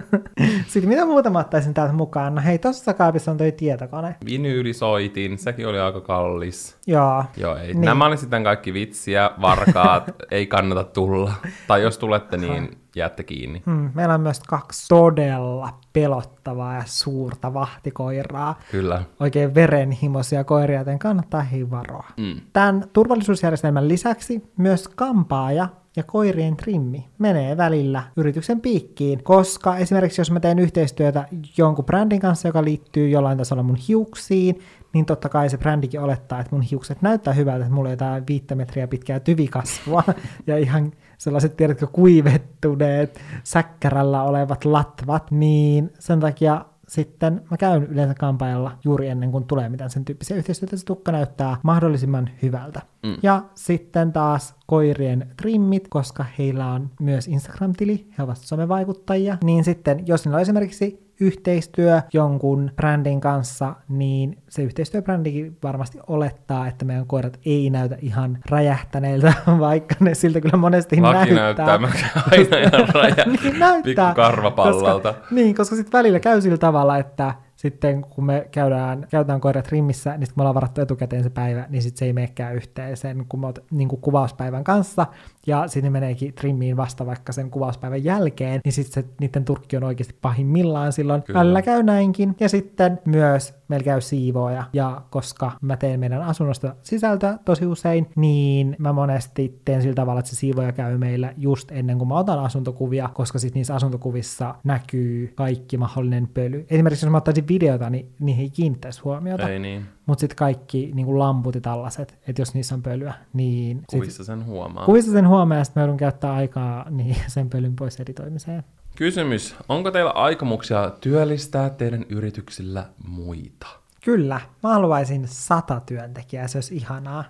sitten mitä muuta mä ottaisin täältä mukaan? No hei, tossa kaapissa on toi tietokone. Vinyylisoitin, sekin oli aika kallis. Joo. Joo, ei. Niin. Nämä oli sitten kaikki vitsiä, varkaat, ei kannata tulla. Tai jos tulette, niin jäätte kiinni. Hmm, meillä on myös kaksi todella pelottavaa ja suurta vahtikoiraa. Kyllä. Oikein verenhimoisia koiria, joten kannattaa hei varoa. Mm. Tämän turvallisuusjärjestelmän lisäksi myös kampaaja ja koirien trimmi menee välillä yrityksen piikkiin, koska esimerkiksi jos mä teen yhteistyötä jonkun brändin kanssa, joka liittyy jollain tasolla mun hiuksiin, niin totta kai se brändikin olettaa, että mun hiukset näyttää hyvältä, että mulla on jotain viittä metriä pitkää tyvikasvua ja ihan sellaiset, tiedätkö, kuivettuneet säkkärällä olevat latvat, niin sen takia sitten mä käyn yleensä kampaajalla juuri ennen kuin tulee mitään sen tyyppisiä yhteistyötä, se tukka näyttää mahdollisimman hyvältä. Mm. Ja sitten taas koirien trimmit, koska heillä on myös Instagram-tili, he ovat somevaikuttajia, niin sitten jos niillä on esimerkiksi yhteistyö jonkun brändin kanssa, niin se yhteistyöbrändikin varmasti olettaa, että meidän koirat ei näytä ihan räjähtäneiltä, vaikka ne siltä kyllä monesti Laki näyttää. näyttää aina ihan räjä, niin näyttää, pikku karvapallolta. Koska, niin, koska sitten välillä käy sillä tavalla, että sitten kun me käydään, käydään koirat rimmissä, niin sitten kun me ollaan varattu etukäteen se päivä, niin sitten se ei menekään yhteen sen kun me oot, niin kuin kuvauspäivän kanssa, ja sitten meneekin trimmiin vasta vaikka sen kuvauspäivän jälkeen, niin sitten se niiden turkki on oikeasti pahimmillaan silloin. Kyllä. Välillä käy näinkin. Ja sitten myös meillä käy siivooja, ja koska mä teen meidän asunnosta sisältöä tosi usein, niin mä monesti teen sillä tavalla, että se siivoja käy meillä just ennen kuin mä otan asuntokuvia, koska sitten niissä asuntokuvissa näkyy kaikki mahdollinen pöly. Esimerkiksi jos mä ottaisin videota, niin niihin ei kiinnittäisi huomiota. Ei niin. Mutta sitten kaikki niin kuin lamput ja tällaiset, että jos niissä on pölyä, niin... Kuvissa sen huomaa. Kuvissa sen huomaa, ja sitten mä joudun käyttää aikaa niin sen pölyn pois editoimiseen. Kysymys. Onko teillä aikomuksia työllistää teidän yrityksillä muita? Kyllä. Mä haluaisin sata työntekijää, se olisi ihanaa.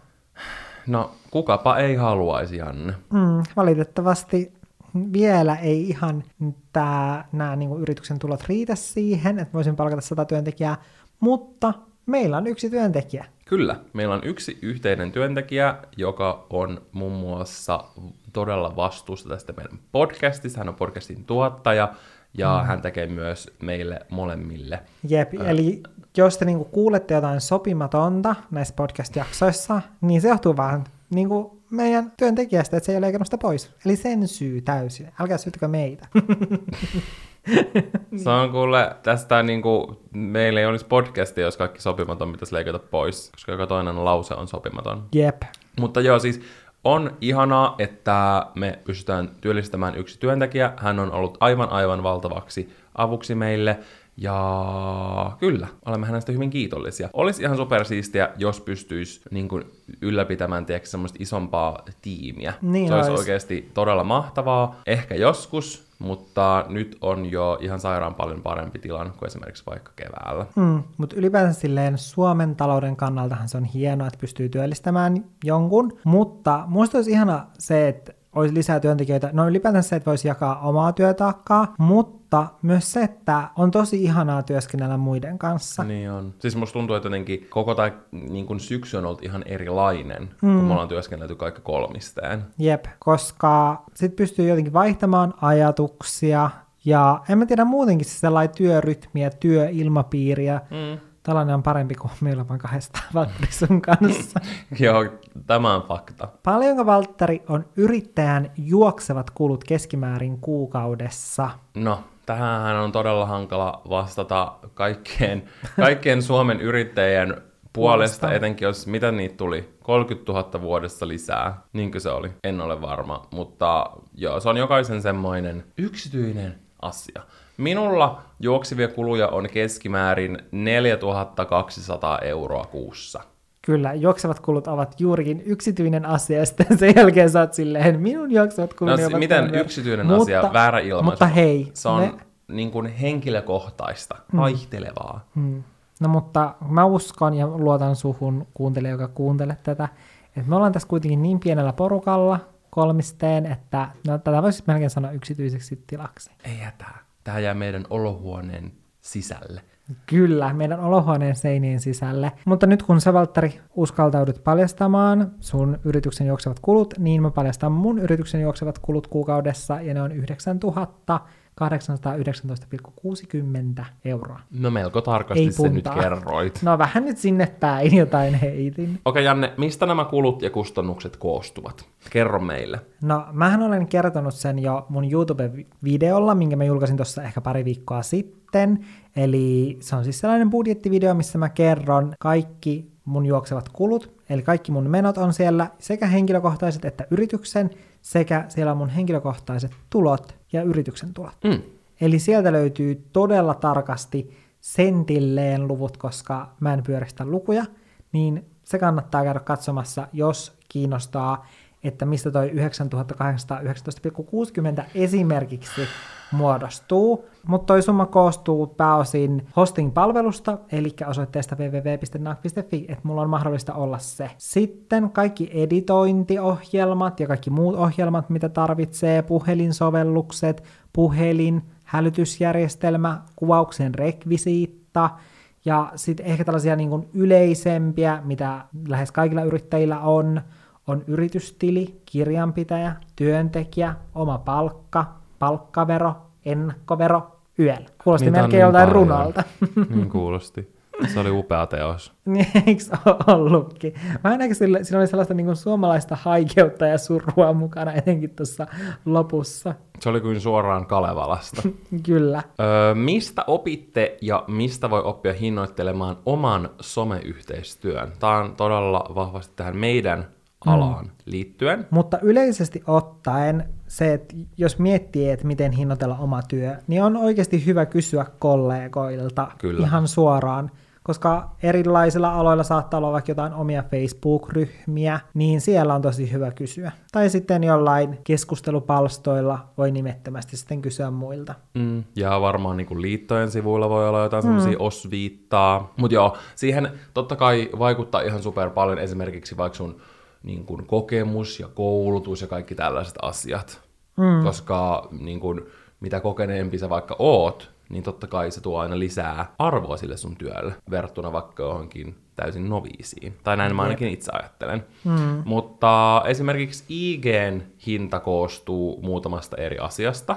No, kukapa ei haluaisi, Janne? Mm, valitettavasti vielä ei ihan nämä niinku yrityksen tulot riitä siihen, että voisin palkata sata työntekijää, mutta meillä on yksi työntekijä. Kyllä, meillä on yksi yhteinen työntekijä, joka on muun muassa todella vastuussa tästä meidän podcastista. Hän on podcastin tuottaja ja mm. hän tekee myös meille molemmille. Jep, äh. eli jos te niinku kuulette jotain sopimatonta näissä podcast-jaksoissa, niin se johtuu vaan niinku meidän työntekijästä, että se ei ole leikannut sitä pois. Eli sen syy täysin. Älkää syyttäkö meitä. Se on kuule, tästä niin kuin, meillä ei olisi podcastia, jos kaikki sopimaton pitäisi leikata pois, koska joka toinen lause on sopimaton. Jep. Mutta joo, siis on ihanaa, että me pystytään työllistämään yksi työntekijä. Hän on ollut aivan aivan valtavaksi avuksi meille. Ja kyllä, olemme hänestä hyvin kiitollisia. Olisi ihan supersiistiä, jos pystyisi niin kuin, ylläpitämään tiedätkö, semmoista isompaa tiimiä. Niin Se olisi oikeasti todella mahtavaa. Ehkä joskus, mutta nyt on jo ihan sairaan paljon parempi tilanne kuin esimerkiksi vaikka keväällä. Mm, mutta ylipäänsä silleen Suomen talouden kannaltahan se on hienoa, että pystyy työllistämään jonkun, mutta musta olisi ihana se, että olisi lisää työntekijöitä. No ylipäätään se, että voisi jakaa omaa työtaakkaa, mutta myös se, että on tosi ihanaa työskennellä muiden kanssa. Niin on. Siis musta tuntuu, että jotenkin koko tämä niin kun syksy on ollut ihan erilainen, mm. kun me ollaan työskennelty kaikki kolmisteen. Jep, koska sit pystyy jotenkin vaihtamaan ajatuksia, ja en mä tiedä muutenkin se sellainen työrytmiä, työilmapiiriä, mm tällainen on parempi kuin meillä vaan kahdestaan Valtteri sun kanssa. Joo, tämä on fakta. Paljonko Valtteri on yrittäjän juoksevat kulut keskimäärin kuukaudessa? No, tähän on todella hankala vastata kaikkien, kaikkien Suomen yrittäjien puolesta, etenkin jos, mitä niitä tuli, 30 000 vuodessa lisää, niinkö se oli, en ole varma, mutta joo, se on jokaisen semmoinen yksityinen asia. Minulla juoksivia kuluja on keskimäärin 4200 euroa kuussa. Kyllä, juoksevat kulut ovat juurikin yksityinen asia, ja sitten sen jälkeen sä oot silleen, minun juoksevat kulut no, ovat miten tämän yksityinen mutta, asia, väärä ilmaisu. Mutta hei. Se on me... niin kuin henkilökohtaista, hmm. vaihtelevaa. Hmm. No mutta mä uskon ja luotan suhun kuuntelija, joka kuuntelee tätä, että me ollaan tässä kuitenkin niin pienellä porukalla kolmisteen, että no, tätä voisi melkein sanoa yksityiseksi tilaksi. Ei hätää tämä jää meidän olohuoneen sisälle. Kyllä, meidän olohuoneen seinien sisälle. Mutta nyt kun sä, Valtteri, uskaltaudut paljastamaan sun yrityksen juoksevat kulut, niin mä paljastan mun yrityksen juoksevat kulut kuukaudessa, ja ne on 9000 819,60 euroa. No melko tarkasti Ei se nyt kerroit. No vähän nyt sinne päin jotain heitin. Okei okay, Janne, mistä nämä kulut ja kustannukset koostuvat? Kerro meille. No mähän olen kertonut sen jo mun YouTube-videolla, minkä mä julkaisin tuossa ehkä pari viikkoa sitten. Eli se on siis sellainen budjettivideo, missä mä kerron kaikki mun juoksevat kulut, eli kaikki mun menot on siellä, sekä henkilökohtaiset että yrityksen, sekä siellä on mun henkilökohtaiset tulot ja yrityksen tulot. Mm. Eli sieltä löytyy todella tarkasti sentilleen luvut, koska mä en pyöristä lukuja, niin se kannattaa käydä katsomassa, jos kiinnostaa, että mistä toi 9819,60 esimerkiksi muodostuu. Mutta toi summa koostuu pääosin hosting-palvelusta, eli osoitteesta www.nak.fi, että mulla on mahdollista olla se. Sitten kaikki editointiohjelmat ja kaikki muut ohjelmat, mitä tarvitsee, puhelinsovellukset, puhelin, hälytysjärjestelmä, kuvauksen rekvisiitta, ja sitten ehkä tällaisia niin yleisempiä, mitä lähes kaikilla yrittäjillä on, on yritystili, kirjanpitäjä, työntekijä, oma palkka, palkkavero, ennakkovero, YEL. Kuulosti Niitä melkein niin joltain paljon. runolta. Niin kuulosti. Se oli upea teos. Niin, eikö ollutkin? Mä en sillä, siinä oli sellaista niin suomalaista haikeutta ja surua mukana etenkin tuossa lopussa. Se oli kuin suoraan Kalevalasta. Kyllä. Öö, mistä opitte ja mistä voi oppia hinnoittelemaan oman someyhteistyön? Tämä on todella vahvasti tähän meidän alaan mm. liittyen. Mutta yleisesti ottaen se, että jos miettii, että miten hinnoitella oma työ, niin on oikeasti hyvä kysyä kollegoilta Kyllä. ihan suoraan, koska erilaisilla aloilla saattaa olla vaikka jotain omia Facebook-ryhmiä, niin siellä on tosi hyvä kysyä. Tai sitten jollain keskustelupalstoilla voi nimettömästi sitten kysyä muilta. Mm, ja varmaan niin kuin liittojen sivuilla voi olla jotain mm. semmoisia osviittaa. Mutta joo, siihen totta kai vaikuttaa ihan super paljon esimerkiksi vaikka sun niin kuin kokemus ja koulutus ja kaikki tällaiset asiat. Mm. Koska niin kuin, mitä kokeneempi sä vaikka oot, niin totta kai se tuo aina lisää arvoa sille sun työlle verrattuna vaikka johonkin täysin noviisiin. Tai näin mä ainakin itse ajattelen. Mm. Mutta esimerkiksi IGn hinta koostuu muutamasta eri asiasta,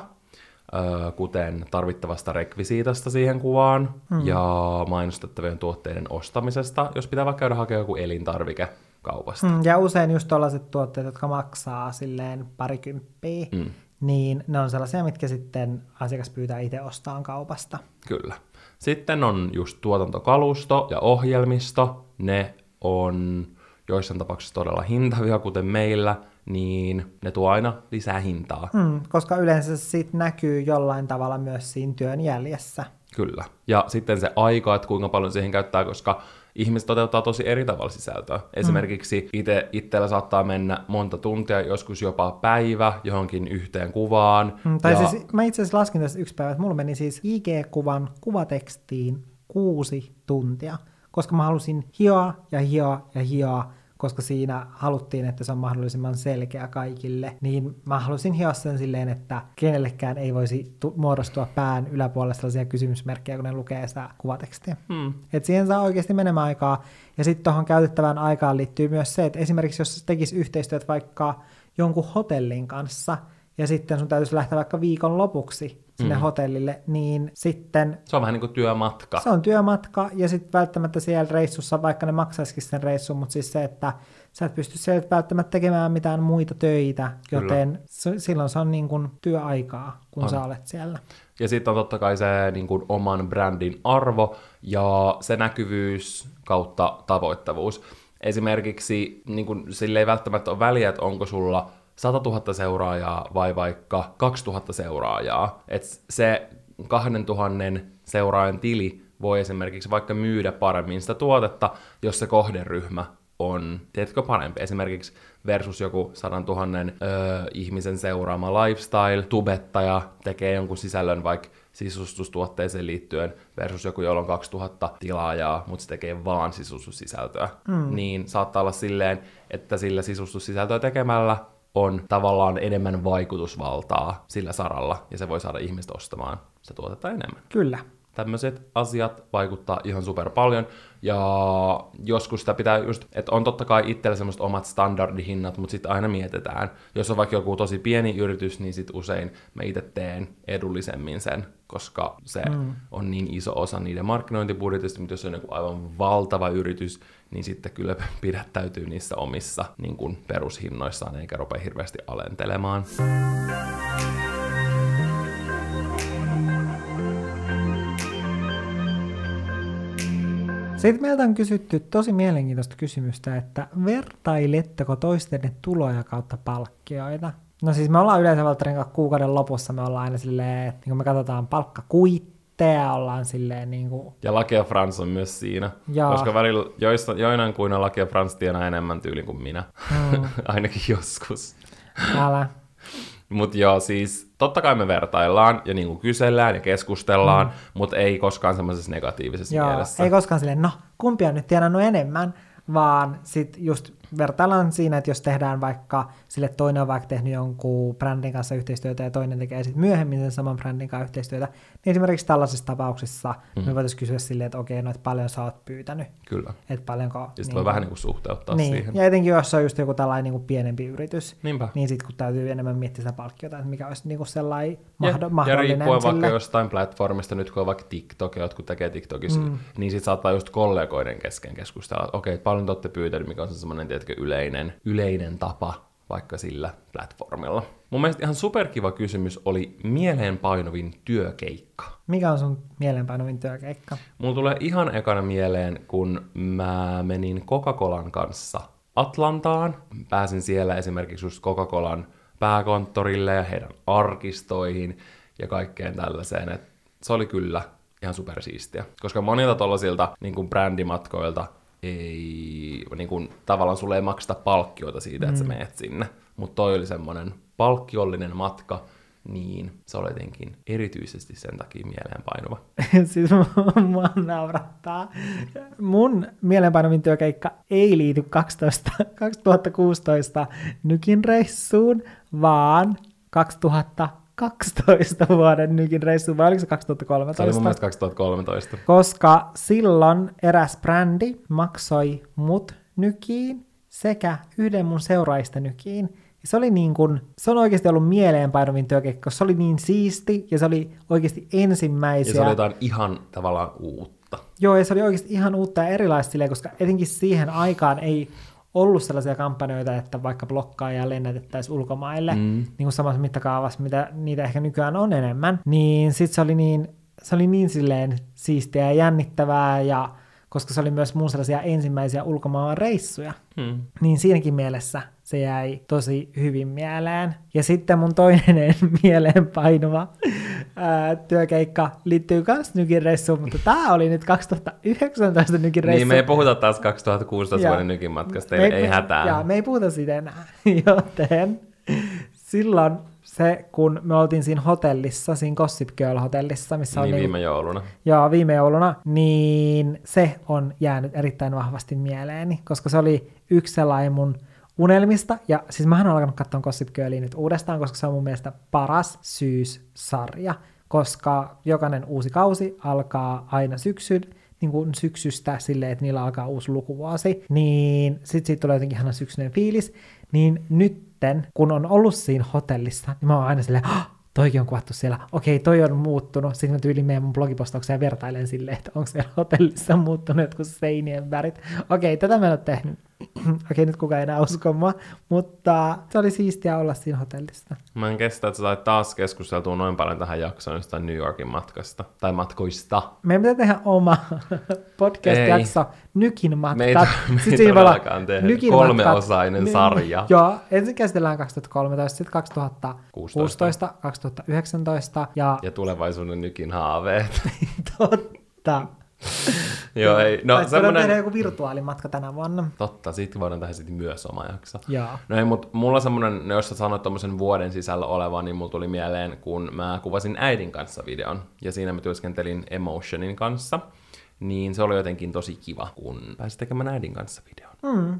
kuten tarvittavasta rekvisiitasta siihen kuvaan mm. ja mainostettavien tuotteiden ostamisesta, jos pitää vaikka käydä hakemaan joku elintarvike kaupasta. Mm, ja usein just tällaiset tuotteet, jotka maksaa silleen parikymppiä, mm. niin ne on sellaisia, mitkä sitten asiakas pyytää itse ostaan kaupasta. Kyllä. Sitten on just tuotantokalusto ja ohjelmisto. Ne on joissain tapauksissa todella hintavia, kuten meillä, niin ne tuo aina lisää hintaa. Mm, koska yleensä se sit näkyy jollain tavalla myös siinä työn jäljessä. Kyllä. Ja sitten se aika, että kuinka paljon siihen käyttää, koska ihmiset toteuttaa tosi eri tavalla sisältöä. Esimerkiksi mm. ite, itsellä saattaa mennä monta tuntia, joskus jopa päivä johonkin yhteen kuvaan. Mm, tai ja... siis mä itse asiassa laskin tässä yksi päivä, että mulla meni siis IG-kuvan kuvatekstiin kuusi tuntia, koska mä halusin hioa ja hioa ja hioa koska siinä haluttiin, että se on mahdollisimman selkeä kaikille, niin mä halusin hioa sen silleen, että kenellekään ei voisi tu- muodostua pään yläpuolella sellaisia kysymysmerkkejä, kun ne lukee sitä kuvatekstiä. Hmm. Et siihen saa oikeasti menemään aikaa. Ja sitten tuohon käytettävään aikaan liittyy myös se, että esimerkiksi jos tekisi yhteistyöt vaikka jonkun hotellin kanssa, ja sitten sun täytyisi lähteä vaikka viikon lopuksi sinne mm. hotellille, niin sitten Se on vähän niin kuin työmatka. se on työmatka, ja sitten välttämättä siellä reissussa, vaikka ne maksaisikin sen reissun, mutta siis se, että sä et pysty siellä välttämättä tekemään mitään muita töitä, Kyllä. joten se, silloin se on niin kuin työaikaa, kun On. sä olet siellä. Ja sitten on totta kai se niin kuin, oman brändin arvo ja se näkyvyys kautta tavoittavuus. Esimerkiksi niin kuin, sille ei välttämättä ole väliä, että onko sulla 100 000 seuraajaa vai vaikka 2000 seuraajaa. Et se 2000 seuraajan tili voi esimerkiksi vaikka myydä paremmin sitä tuotetta, jos se kohderyhmä on, tiedätkö, parempi. Esimerkiksi versus joku 100 000 öö, ihmisen seuraama lifestyle, tubettaja tekee jonkun sisällön vaikka sisustustuotteeseen liittyen versus joku, jolla on 2000 tilaajaa, mutta se tekee vaan sisustussisältöä. Mm. Niin saattaa olla silleen, että sillä sisustussisältöä tekemällä on tavallaan enemmän vaikutusvaltaa sillä saralla, ja se voi saada ihmiset ostamaan sitä tuotetta enemmän Kyllä. tämmöiset asiat vaikuttaa ihan super paljon. Ja joskus sitä pitää just, että on totta kai itsellä semmoiset omat standardihinnat, mutta sitten aina mietitään. Jos on vaikka joku tosi pieni yritys, niin sitten usein mä itse teen edullisemmin sen, koska se mm. on niin iso osa niiden markkinointibudjetista, mutta jos on joku aivan valtava yritys, niin sitten kyllä pidättäytyy niissä omissa niin kuin perushinnoissaan, eikä rupea hirveästi alentelemaan. Sitten meiltä on kysytty tosi mielenkiintoista kysymystä, että vertailetteko toistenne tuloja kautta palkkioita? No siis me ollaan yleensä Valtterin kuukauden lopussa, me ollaan aina silleen, että niin kun me katsotaan palkkakuitteja, ollaan silleen niin kuin, Ja Laki ja Frans on myös siinä, Jaa. koska välillä joista, joinain kuin Laki ja Frans tienaa enemmän tyyli kuin minä, mm, ainakin joskus. älä. Mutta joo, siis totta kai me vertaillaan ja niinku kysellään ja keskustellaan, mm. mutta ei koskaan semmoisessa negatiivisessa Joo, mielessä. ei koskaan silleen, no kumpi on nyt tienannut enemmän, vaan sitten just vertaillaan siinä, että jos tehdään vaikka, sille toinen on vaikka tehnyt jonkun brändin kanssa yhteistyötä ja toinen tekee sitten myöhemmin sen saman brändin kanssa yhteistyötä, niin esimerkiksi tällaisissa tapauksissa mm. me voitaisiin kysyä silleen, että okei, no että paljon sä oot pyytänyt, Kyllä. että paljonko... Ja sitten niin voi kuin- vähän niinku suhteuttaa niin, siihen. ja etenkin jos on just joku tällainen niin kuin pienempi yritys, Niinpä. niin sitten kun täytyy enemmän miettiä sitä palkkiota, että mikä olisi niin kuin sellainen Ja, mahdo- ja mahdollinen riippuen vaikka jostain platformista, nyt kun on vaikka TikTok, ja jotkut tekee TikTokissa, mm. niin sit saattaa just kollegoiden kesken keskustella, että okei, paljon te olette pyytänyt, mikä on se semmoinen, tiedätkö, yleinen, yleinen tapa vaikka sillä platformilla. Mun mielestä ihan superkiva kysymys oli mieleenpainuvin työkeikka. Mikä on sun mieleenpainovin työkeikka? Mulla tulee ihan ekana mieleen, kun mä menin Coca-Colan kanssa Atlantaan. Pääsin siellä esimerkiksi just Coca-Colan pääkonttorille ja heidän arkistoihin ja kaikkeen tällaiseen. Et se oli kyllä ihan supersiistiä. Koska monilta tollasilta niin brändimatkoilta ei, niin kuin, tavallaan sulle ei makseta palkkioita siitä, että sä meet sinne. Mutta toi oli semmonen palkkiollinen matka, niin se oli jotenkin erityisesti sen takia mieleenpainuva. siis mua- naurattaa. Mun mielenpainovin työkeikka ei liity 12, 2016 Nykin reissuun, vaan 2012 vuoden Nykin reissuun, vai oliko se Se oli 2013? mun mielestä 2013. Koska silloin eräs brändi maksoi mut Nykiin sekä yhden mun seuraajista Nykiin. Ja se oli niin kuin, se on oikeasti ollut mieleenpainovin työkeikka, se oli niin siisti ja se oli oikeasti Ja ensimmäisiä. se oli jotain ihan tavallaan uutta. Joo, ja se oli oikeasti ihan uutta ja erilaista silleen, koska etenkin siihen aikaan ei ollut sellaisia kampanjoita, että vaikka blokkaajia lennätettäisiin ulkomaille, mm. niin kuin samassa mittakaavassa, mitä niitä ehkä nykyään on enemmän, niin sitten se oli niin, se oli niin silleen siistiä ja jännittävää, ja koska se oli myös mun sellaisia ensimmäisiä ulkomaan reissuja, Hmm. niin siinäkin mielessä se jäi tosi hyvin mieleen. Ja sitten mun toinen mieleen painuva ää, työkeikka liittyy myös Nykin reissuun, mutta tämä oli nyt 2019 Nykin reissu. Niin, me ei puhuta taas 2016 Joo. vuoden nykin matkasta, ei, ei hätää. Joo, me ei puhuta siitä enää, joten silloin se, kun me oltiin siinä hotellissa, siinä Gossip Girl-hotellissa, missä Niin niinku- viime jouluna. Joo, viime jouluna, niin se on jäänyt erittäin vahvasti mieleeni, koska se oli yksi sellainen mun unelmista, ja siis mähän olen alkanut katsoa Gossip Girlia nyt uudestaan, koska se on mun mielestä paras syyssarja, koska jokainen uusi kausi alkaa aina syksyn, niin kuin syksystä silleen, että niillä alkaa uusi lukuvuosi, niin sit siitä tulee jotenkin ihana syksyinen fiilis, niin nytten, kun on ollut siinä hotellissa, niin mä oon aina silleen, "Hah, toikin on kuvattu siellä, okei, toi on muuttunut. Sitten mä tyylin meidän mun blogipostauksia ja vertailen silleen, että onko siellä hotellissa muuttunut jotkut seinien värit. Okei, tätä mä en ole tehnyt. okei, nyt kukaan ei enää usko mua, mutta se oli siistiä olla siinä hotellissa. Mä en kestä, että sä sait taas keskusteltua noin paljon tähän jaksoon jostain New Yorkin matkasta. Tai matkoista. Meidän pitää tehdä oma podcast-jakso, Nykin matkat. Me ei, me ei olla todellakaan tehdä Nykin kolmeosainen matkat. sarja. Joo, ensin käsitellään 2013, sitten 2016, 2019 ja, Ja tulevaisuuden nykin haaveet. totta. Joo, ei. No, No, tai semmoinen... tehdä semmonen... joku virtuaalimatka tänä vuonna. Totta, siitä voidaan tehdä sitten myös oma jakso. Joo. No ei, mutta mulla semmonen, no jos sä sanoit tommosen vuoden sisällä olevan, niin mulla tuli mieleen, kun mä kuvasin äidin kanssa videon, ja siinä mä työskentelin Emotionin kanssa, niin se oli jotenkin tosi kiva, kun pääsi tekemään äidin kanssa videon. Mm.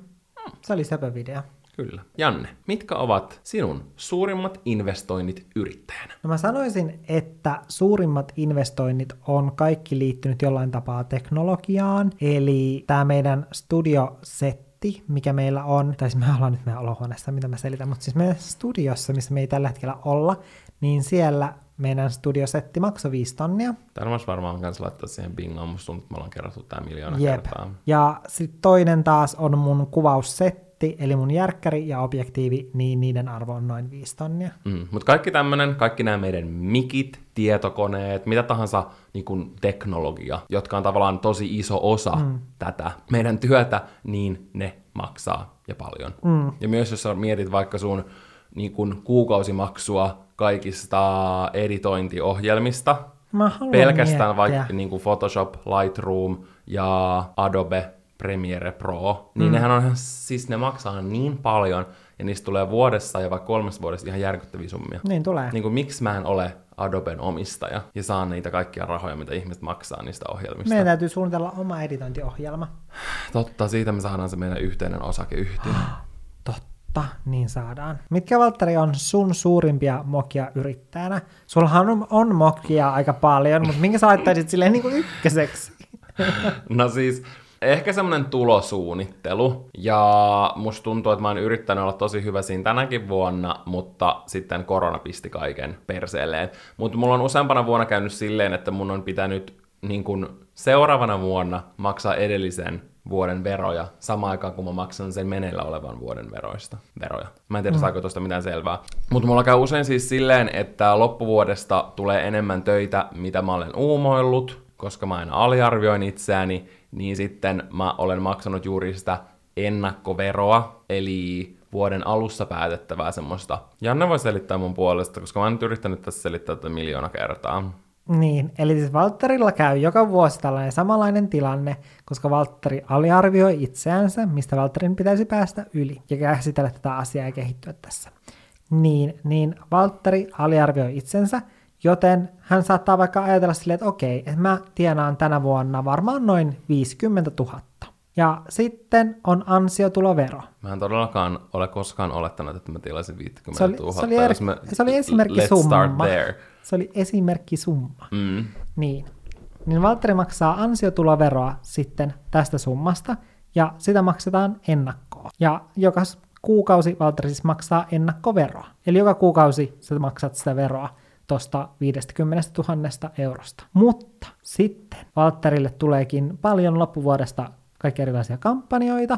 Se oli söpö video. Kyllä. Janne, mitkä ovat sinun suurimmat investoinnit yrittäjänä? No mä sanoisin, että suurimmat investoinnit on kaikki liittynyt jollain tapaa teknologiaan, eli tämä meidän studiosetti, mikä meillä on, tai siis me ollaan nyt meidän olohuoneessa, mitä mä selitän, mutta siis meidän studiossa, missä me ei tällä hetkellä olla, niin siellä meidän studiosetti maksoi 5 tonnia. Olisi varmaan kans laittaa siihen bingoon, musta tuntuu, että me ollaan kerrottu tää miljoona Jep. kertaa. Ja sitten toinen taas on mun kuvaussetti, eli mun järkkäri ja objektiivi, niin niiden arvo on noin 5 tonnia. Mm. Mutta kaikki tämmönen, kaikki nämä meidän mikit, tietokoneet, mitä tahansa niin kun teknologia, jotka on tavallaan tosi iso osa mm. tätä meidän työtä, niin ne maksaa ja paljon. Mm. Ja myös jos sä mietit vaikka sun niin kun kuukausimaksua kaikista editointiohjelmista, pelkästään miettiä. vaikka niin kuin Photoshop, Lightroom ja Adobe Premiere Pro, niin mm. nehän on ihan, siis ne maksaa niin paljon, ja niistä tulee vuodessa ja vaikka kolmessa vuodessa ihan järkyttäviä summia. Niin tulee. Niin kuin, miksi mä en ole Adoben omistaja ja saan niitä kaikkia rahoja, mitä ihmiset maksaa niistä ohjelmista. Meidän täytyy suunnitella oma editointiohjelma. Totta, siitä me saadaan se meidän yhteinen osakeyhtiö. Totta, niin saadaan. Mitkä, Valtteri, on sun suurimpia mokia yrittäjänä? Sullahan on, on mokia aika paljon, mutta minkä sä laittaisit silleen niin kuin ykköseksi? No siis, ehkä semmoinen tulosuunnittelu, ja musta tuntuu, että mä oon yrittänyt olla tosi hyvä siinä tänäkin vuonna, mutta sitten korona pisti kaiken perseelleen. Mutta mulla on useampana vuonna käynyt silleen, että mun on pitänyt niin kun seuraavana vuonna maksaa edellisen vuoden veroja samaan aikaan, kun mä maksan sen meneillä olevan vuoden veroista. Veroja. Mä en tiedä, mm. saako tuosta mitään selvää. Mutta mulla käy usein siis silleen, että loppuvuodesta tulee enemmän töitä, mitä mä olen uumoillut, koska mä aina aliarvioin itseäni, niin sitten mä olen maksanut juuri sitä ennakkoveroa, eli vuoden alussa päätettävää semmoista. Janne voi selittää mun puolesta, koska mä oon nyt yrittänyt tässä selittää tätä miljoona kertaa. Niin, eli siis Valtterilla käy joka vuosi tällainen samanlainen tilanne, koska Valtteri aliarvioi itseänsä, mistä Valtterin pitäisi päästä yli ja käsitellä tätä asiaa ja kehittyä tässä. Niin, niin Valtteri aliarvioi itsensä, joten hän saattaa vaikka ajatella silleen, että okei, että mä tienaan tänä vuonna varmaan noin 50 000. Ja sitten on ansiotulovero. Mä en todellakaan ole koskaan olettanut, että mä tilasin 50 Se oli, 000. se oli, er, me- se oli esimerkki Let's summa. start there. Se oli esimerkki summa. Mm. Niin. Niin Valtteri maksaa ansiotuloveroa sitten tästä summasta, ja sitä maksetaan ennakkoon. Ja joka kuukausi Valtteri siis maksaa ennakkoveroa. Eli joka kuukausi sä maksat sitä veroa tuosta 50 000 eurosta. Mutta sitten Valtterille tuleekin paljon loppuvuodesta kaikkia erilaisia kampanjoita,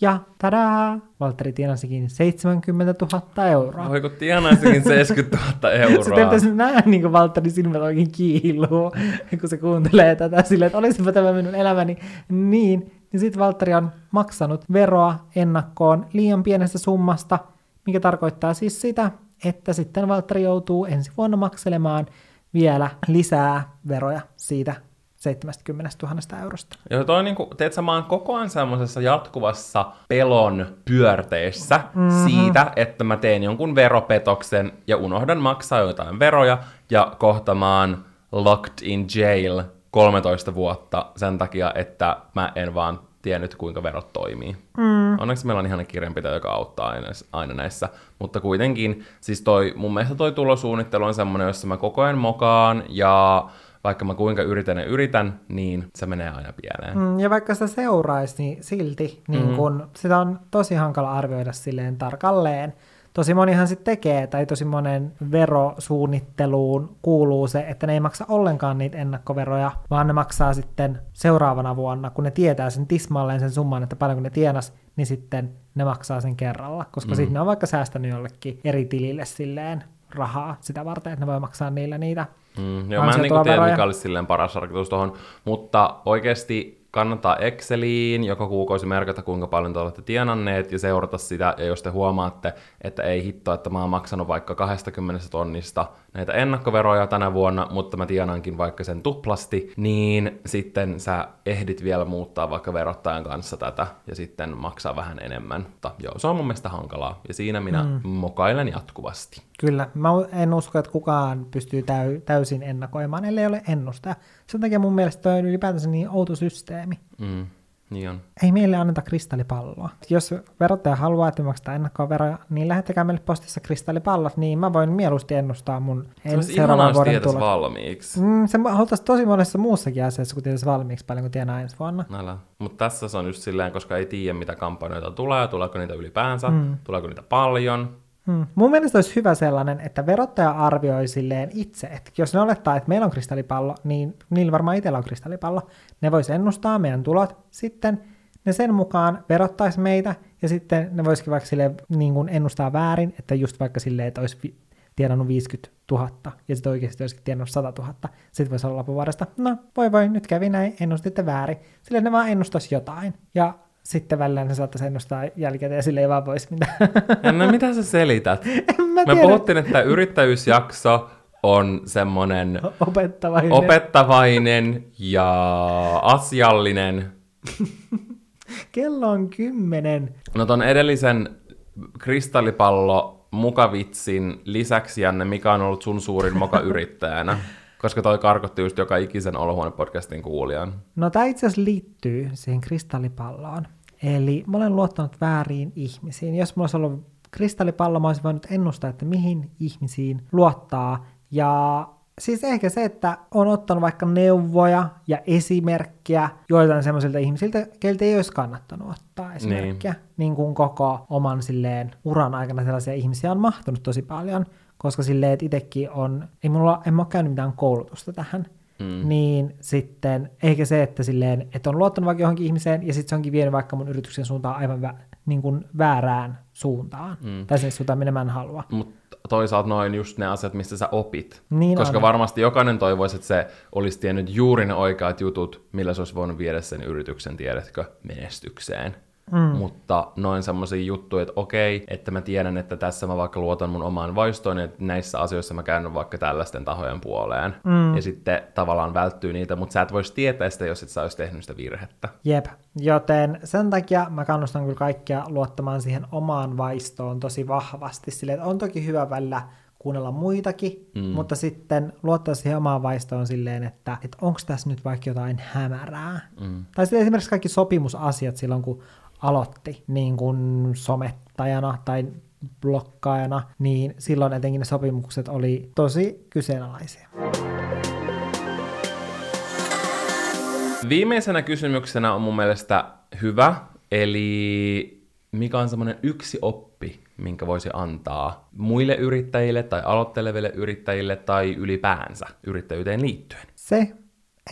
ja tadaa, Valtteri tienasikin 70 000 euroa. Voi kun tienaisikin 70 000 euroa. Sitten pitäisi nähdä, niin kuin Valtterin silmät oikein kiiluu, kun se kuuntelee tätä silleen, että olisipa tämä minun elämäni niin. Niin sitten Valtteri on maksanut veroa ennakkoon liian pienestä summasta, mikä tarkoittaa siis sitä, että sitten Valtteri joutuu ensi vuonna makselemaan vielä lisää veroja siitä 70 000 eurosta. Joo, toi niinku, teet sä, mä oon koko ajan semmoisessa jatkuvassa pelon pyörteessä mm-hmm. siitä, että mä teen jonkun veropetoksen ja unohdan maksaa jotain veroja ja kohta mä oon locked in jail 13 vuotta sen takia, että mä en vaan tiennyt, kuinka verot toimii. Mm. Onneksi meillä on ihan kirjanpitäjä, joka auttaa aina, aina näissä. Mutta kuitenkin, siis toi, mun mielestä toi tulosuunnittelu on semmoinen, jossa mä koko ajan mokaan ja vaikka mä kuinka yritän ja yritän, niin se menee aina pieleen. Mm, ja vaikka sitä seuraisi, niin silti niin mm-hmm. kun, sitä on tosi hankala arvioida silleen tarkalleen. Tosi monihan sitten tekee, tai tosi monen verosuunnitteluun kuuluu se, että ne ei maksa ollenkaan niitä ennakkoveroja, vaan ne maksaa sitten seuraavana vuonna, kun ne tietää sen tismalleen sen summan, että paljon kun ne tienas, niin sitten ne maksaa sen kerralla, koska mm. sitten ne on vaikka säästänyt jollekin eri tilille silleen rahaa sitä varten, että ne voi maksaa niillä niitä Mm, joo, mä en niin tiedä, mikä olisi silleen paras tarkoitus tuohon, mutta oikeasti kannattaa Exceliin joka kuukausi merkata, kuinka paljon te olette tienanneet ja seurata sitä, ja jos te huomaatte, että ei hitto, että mä oon maksanut vaikka 20 tonnista näitä ennakkoveroja tänä vuonna, mutta mä tienankin vaikka sen tuplasti, niin sitten sä ehdit vielä muuttaa vaikka verottajan kanssa tätä ja sitten maksaa vähän enemmän. Mutta joo, se on mun mielestä hankalaa ja siinä minä mm. mokailen jatkuvasti. Kyllä, mä en usko, että kukaan pystyy täy- täysin ennakoimaan, ellei ole ennustaja. Sen takia mun mielestä toi on ylipäätänsä niin outo systeemi. Mm. Niin on. Ei meille anneta kristallipalloa. Jos verottaja haluaa, että maksaa ennakkoa veroja, niin lähettäkää meille postissa kristallipallot, niin mä voin mieluusti ennustaa mun en, seuraavan vuoden tulot. valmiiksi. Mm, se haluttaisiin tosi monessa muussakin asiassa, kun tietäisi valmiiksi paljon, kun tienaa ensi vuonna. Mutta tässä se on just silleen, koska ei tiedä, mitä kampanjoita tulee, tuleeko niitä ylipäänsä, mm. tuleeko niitä paljon, Hmm. Mun mielestä olisi hyvä sellainen, että verottaja arvioi silleen itse, että jos ne olettaa, että meillä on kristallipallo, niin niillä varmaan itsellä on kristallipallo. Ne vois ennustaa meidän tulot, sitten ne sen mukaan verottaisi meitä, ja sitten ne voisikin vaikka silleen, niin kuin ennustaa väärin, että just vaikka silleen, että olisi tienannut 50 000, ja sitten oikeasti olisikin tienannut 100 000. Sitten voisi olla loppuvuodesta, no voi voi, nyt kävi näin, ennustitte väärin. Silleen ne vaan ennustaisi jotain. Ja sitten välillä ne saattaisi ennustaa jälkikäteen ja sille ei vaan voisi mitään. No mitä sä selität? En mä Me puhuttiin, että yrittäjyysjakso on semmoinen opettavainen. opettavainen ja asiallinen. Kello on kymmenen. No ton edellisen kristallipallo mukavitsin lisäksi, Janne, mikä on ollut sun suurin moka-yrittäjänä? Koska toi karkotti just joka ikisen Olohuone-podcastin kuulijan. No tämä itse asiassa liittyy siihen kristallipalloon. Eli mä olen luottanut väärin ihmisiin. Jos mulla olisi ollut kristallipallo, mä olisin voinut ennustaa, että mihin ihmisiin luottaa. Ja siis ehkä se, että on ottanut vaikka neuvoja ja esimerkkiä joiltain semmoisilta ihmisiltä, keiltä ei olisi kannattanut ottaa esimerkkiä. Niin. niin kuin koko oman silleen uran aikana sellaisia ihmisiä on mahtunut tosi paljon koska silleen, että itsekin on, ei mulla, en mä ole käynyt mitään koulutusta tähän, mm. niin sitten eikä se, että silleen, että on luottanut vaikka johonkin ihmiseen ja sitten se onkin vienyt vaikka mun yrityksen suuntaan aivan vä, niin kuin väärään suuntaan, mm. tai sen suuntaan, minä mä en halua. Mutta toisaalta noin just ne asiat, mistä sä opit. Niin Koska on. varmasti jokainen toivoisi, että se olisi tiennyt juuri ne oikeat jutut, millä se olisi voinut viedä sen yrityksen, tiedätkö, menestykseen. Mm. Mutta noin semmoisia juttuja, että okei, että mä tiedän, että tässä mä vaikka luotan mun omaan vaistoon, että näissä asioissa mä käyn vaikka tällaisten tahojen puoleen. Mm. Ja sitten tavallaan välttyy niitä, mutta sä et voisi tietää sitä, jos et sä olisi tehnyt sitä virhettä. Jep, joten sen takia mä kannustan kyllä kaikkia luottamaan siihen omaan vaistoon tosi vahvasti. Sille, että on toki hyvä välillä kuunnella muitakin, mm. mutta sitten luottaa siihen omaan vaistoon silleen, että, että onko tässä nyt vaikka jotain hämärää. Mm. Tai sitten esimerkiksi kaikki sopimusasiat silloin, kun aloitti niin kuin somettajana tai blokkaajana, niin silloin etenkin ne sopimukset oli tosi kyseenalaisia. Viimeisenä kysymyksenä on mun mielestä hyvä, eli mikä on semmoinen yksi oppi, minkä voisi antaa muille yrittäjille tai aloitteleville yrittäjille tai ylipäänsä yrittäjyyteen liittyen? Se,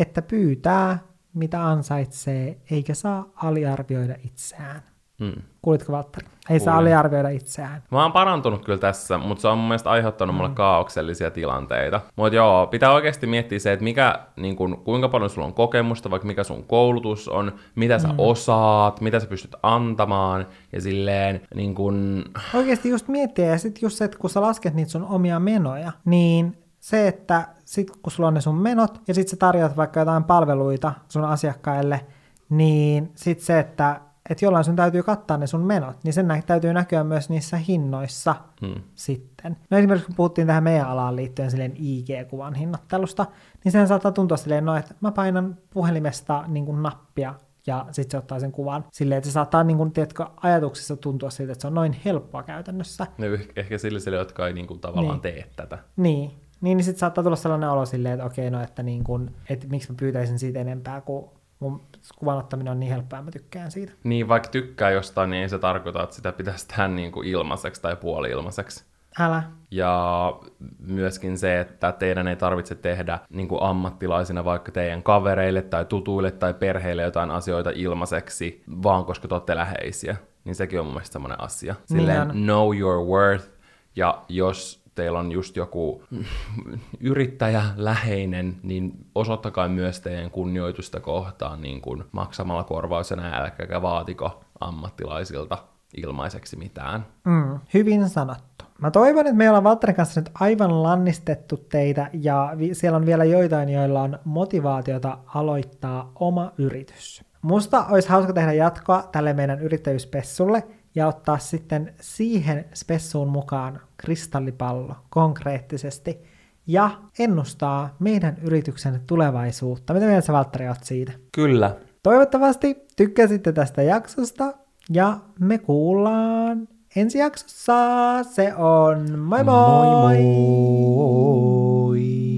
että pyytää mitä ansaitsee, eikä saa aliarvioida itseään. Hmm. Kuulitko, Valtteri? Ei Kuulin. saa aliarvioida itseään. Mä oon parantunut kyllä tässä, mutta se on mun mielestä aiheuttanut hmm. mulle kaauksellisia tilanteita. Mutta joo, pitää oikeasti miettiä se, että mikä, niin kun, kuinka paljon sulla on kokemusta, vaikka mikä sun koulutus on, mitä sä hmm. osaat, mitä sä pystyt antamaan, ja silleen niin kun... Oikeasti just miettiä, ja sitten just se, että kun sä lasket niitä sun omia menoja, niin se, että sit kun sulla on ne sun menot ja sit sä tarjoat vaikka jotain palveluita sun asiakkaille, niin sit se, että että jollain sun täytyy kattaa ne sun menot, niin sen nä- täytyy näkyä myös niissä hinnoissa hmm. sitten. No esimerkiksi kun puhuttiin tähän meidän alaan liittyen silleen IG-kuvan hinnoittelusta, niin sehän saattaa tuntua silleen, no, että mä painan puhelimesta niin kuin nappia ja sitten se ottaa sen kuvan silleen, että se saattaa niin kuin, tiedätkö, ajatuksissa tuntua siltä, että se on noin helppoa käytännössä. No, ehkä sille, jotka ei niin kuin, tavallaan niin. tee tätä. Niin, niin, niin sitten saattaa tulla sellainen olo silleen, että okei, no että, niin kun, että miksi mä pyytäisin siitä enempää, kun mun kuvan ottaminen on niin helppoa, mä tykkään siitä. Niin, vaikka tykkää jostain, niin ei se tarkoita, että sitä pitäisi tehdä niin kuin ilmaiseksi tai puoli-ilmaiseksi. Älä. Ja myöskin se, että teidän ei tarvitse tehdä niin kuin ammattilaisina vaikka teidän kavereille tai tutuille tai perheille jotain asioita ilmaiseksi, vaan koska te olette läheisiä. Niin sekin on mun mielestä semmoinen asia. Silleen niin know your worth, ja jos teillä on just joku yrittäjä läheinen, niin osoittakaa myös teidän kunnioitusta kohtaan niin kuin maksamalla korvausena, älkääkä vaatiko ammattilaisilta ilmaiseksi mitään. Mm, hyvin sanottu. Mä toivon, että me ollaan Valtterin kanssa nyt aivan lannistettu teitä ja vi- siellä on vielä joitain, joilla on motivaatiota aloittaa oma yritys. Musta olisi hauska tehdä jatkoa tälle meidän yrittäjyyspessulle ja ottaa sitten siihen spessuun mukaan kristallipallo konkreettisesti ja ennustaa meidän yrityksen tulevaisuutta. Mitä mieltä sä Valtteri oot siitä? Kyllä. Toivottavasti tykkäsitte tästä jaksosta ja me kuullaan ensi jaksossa. Se on moi moi! moi, moi.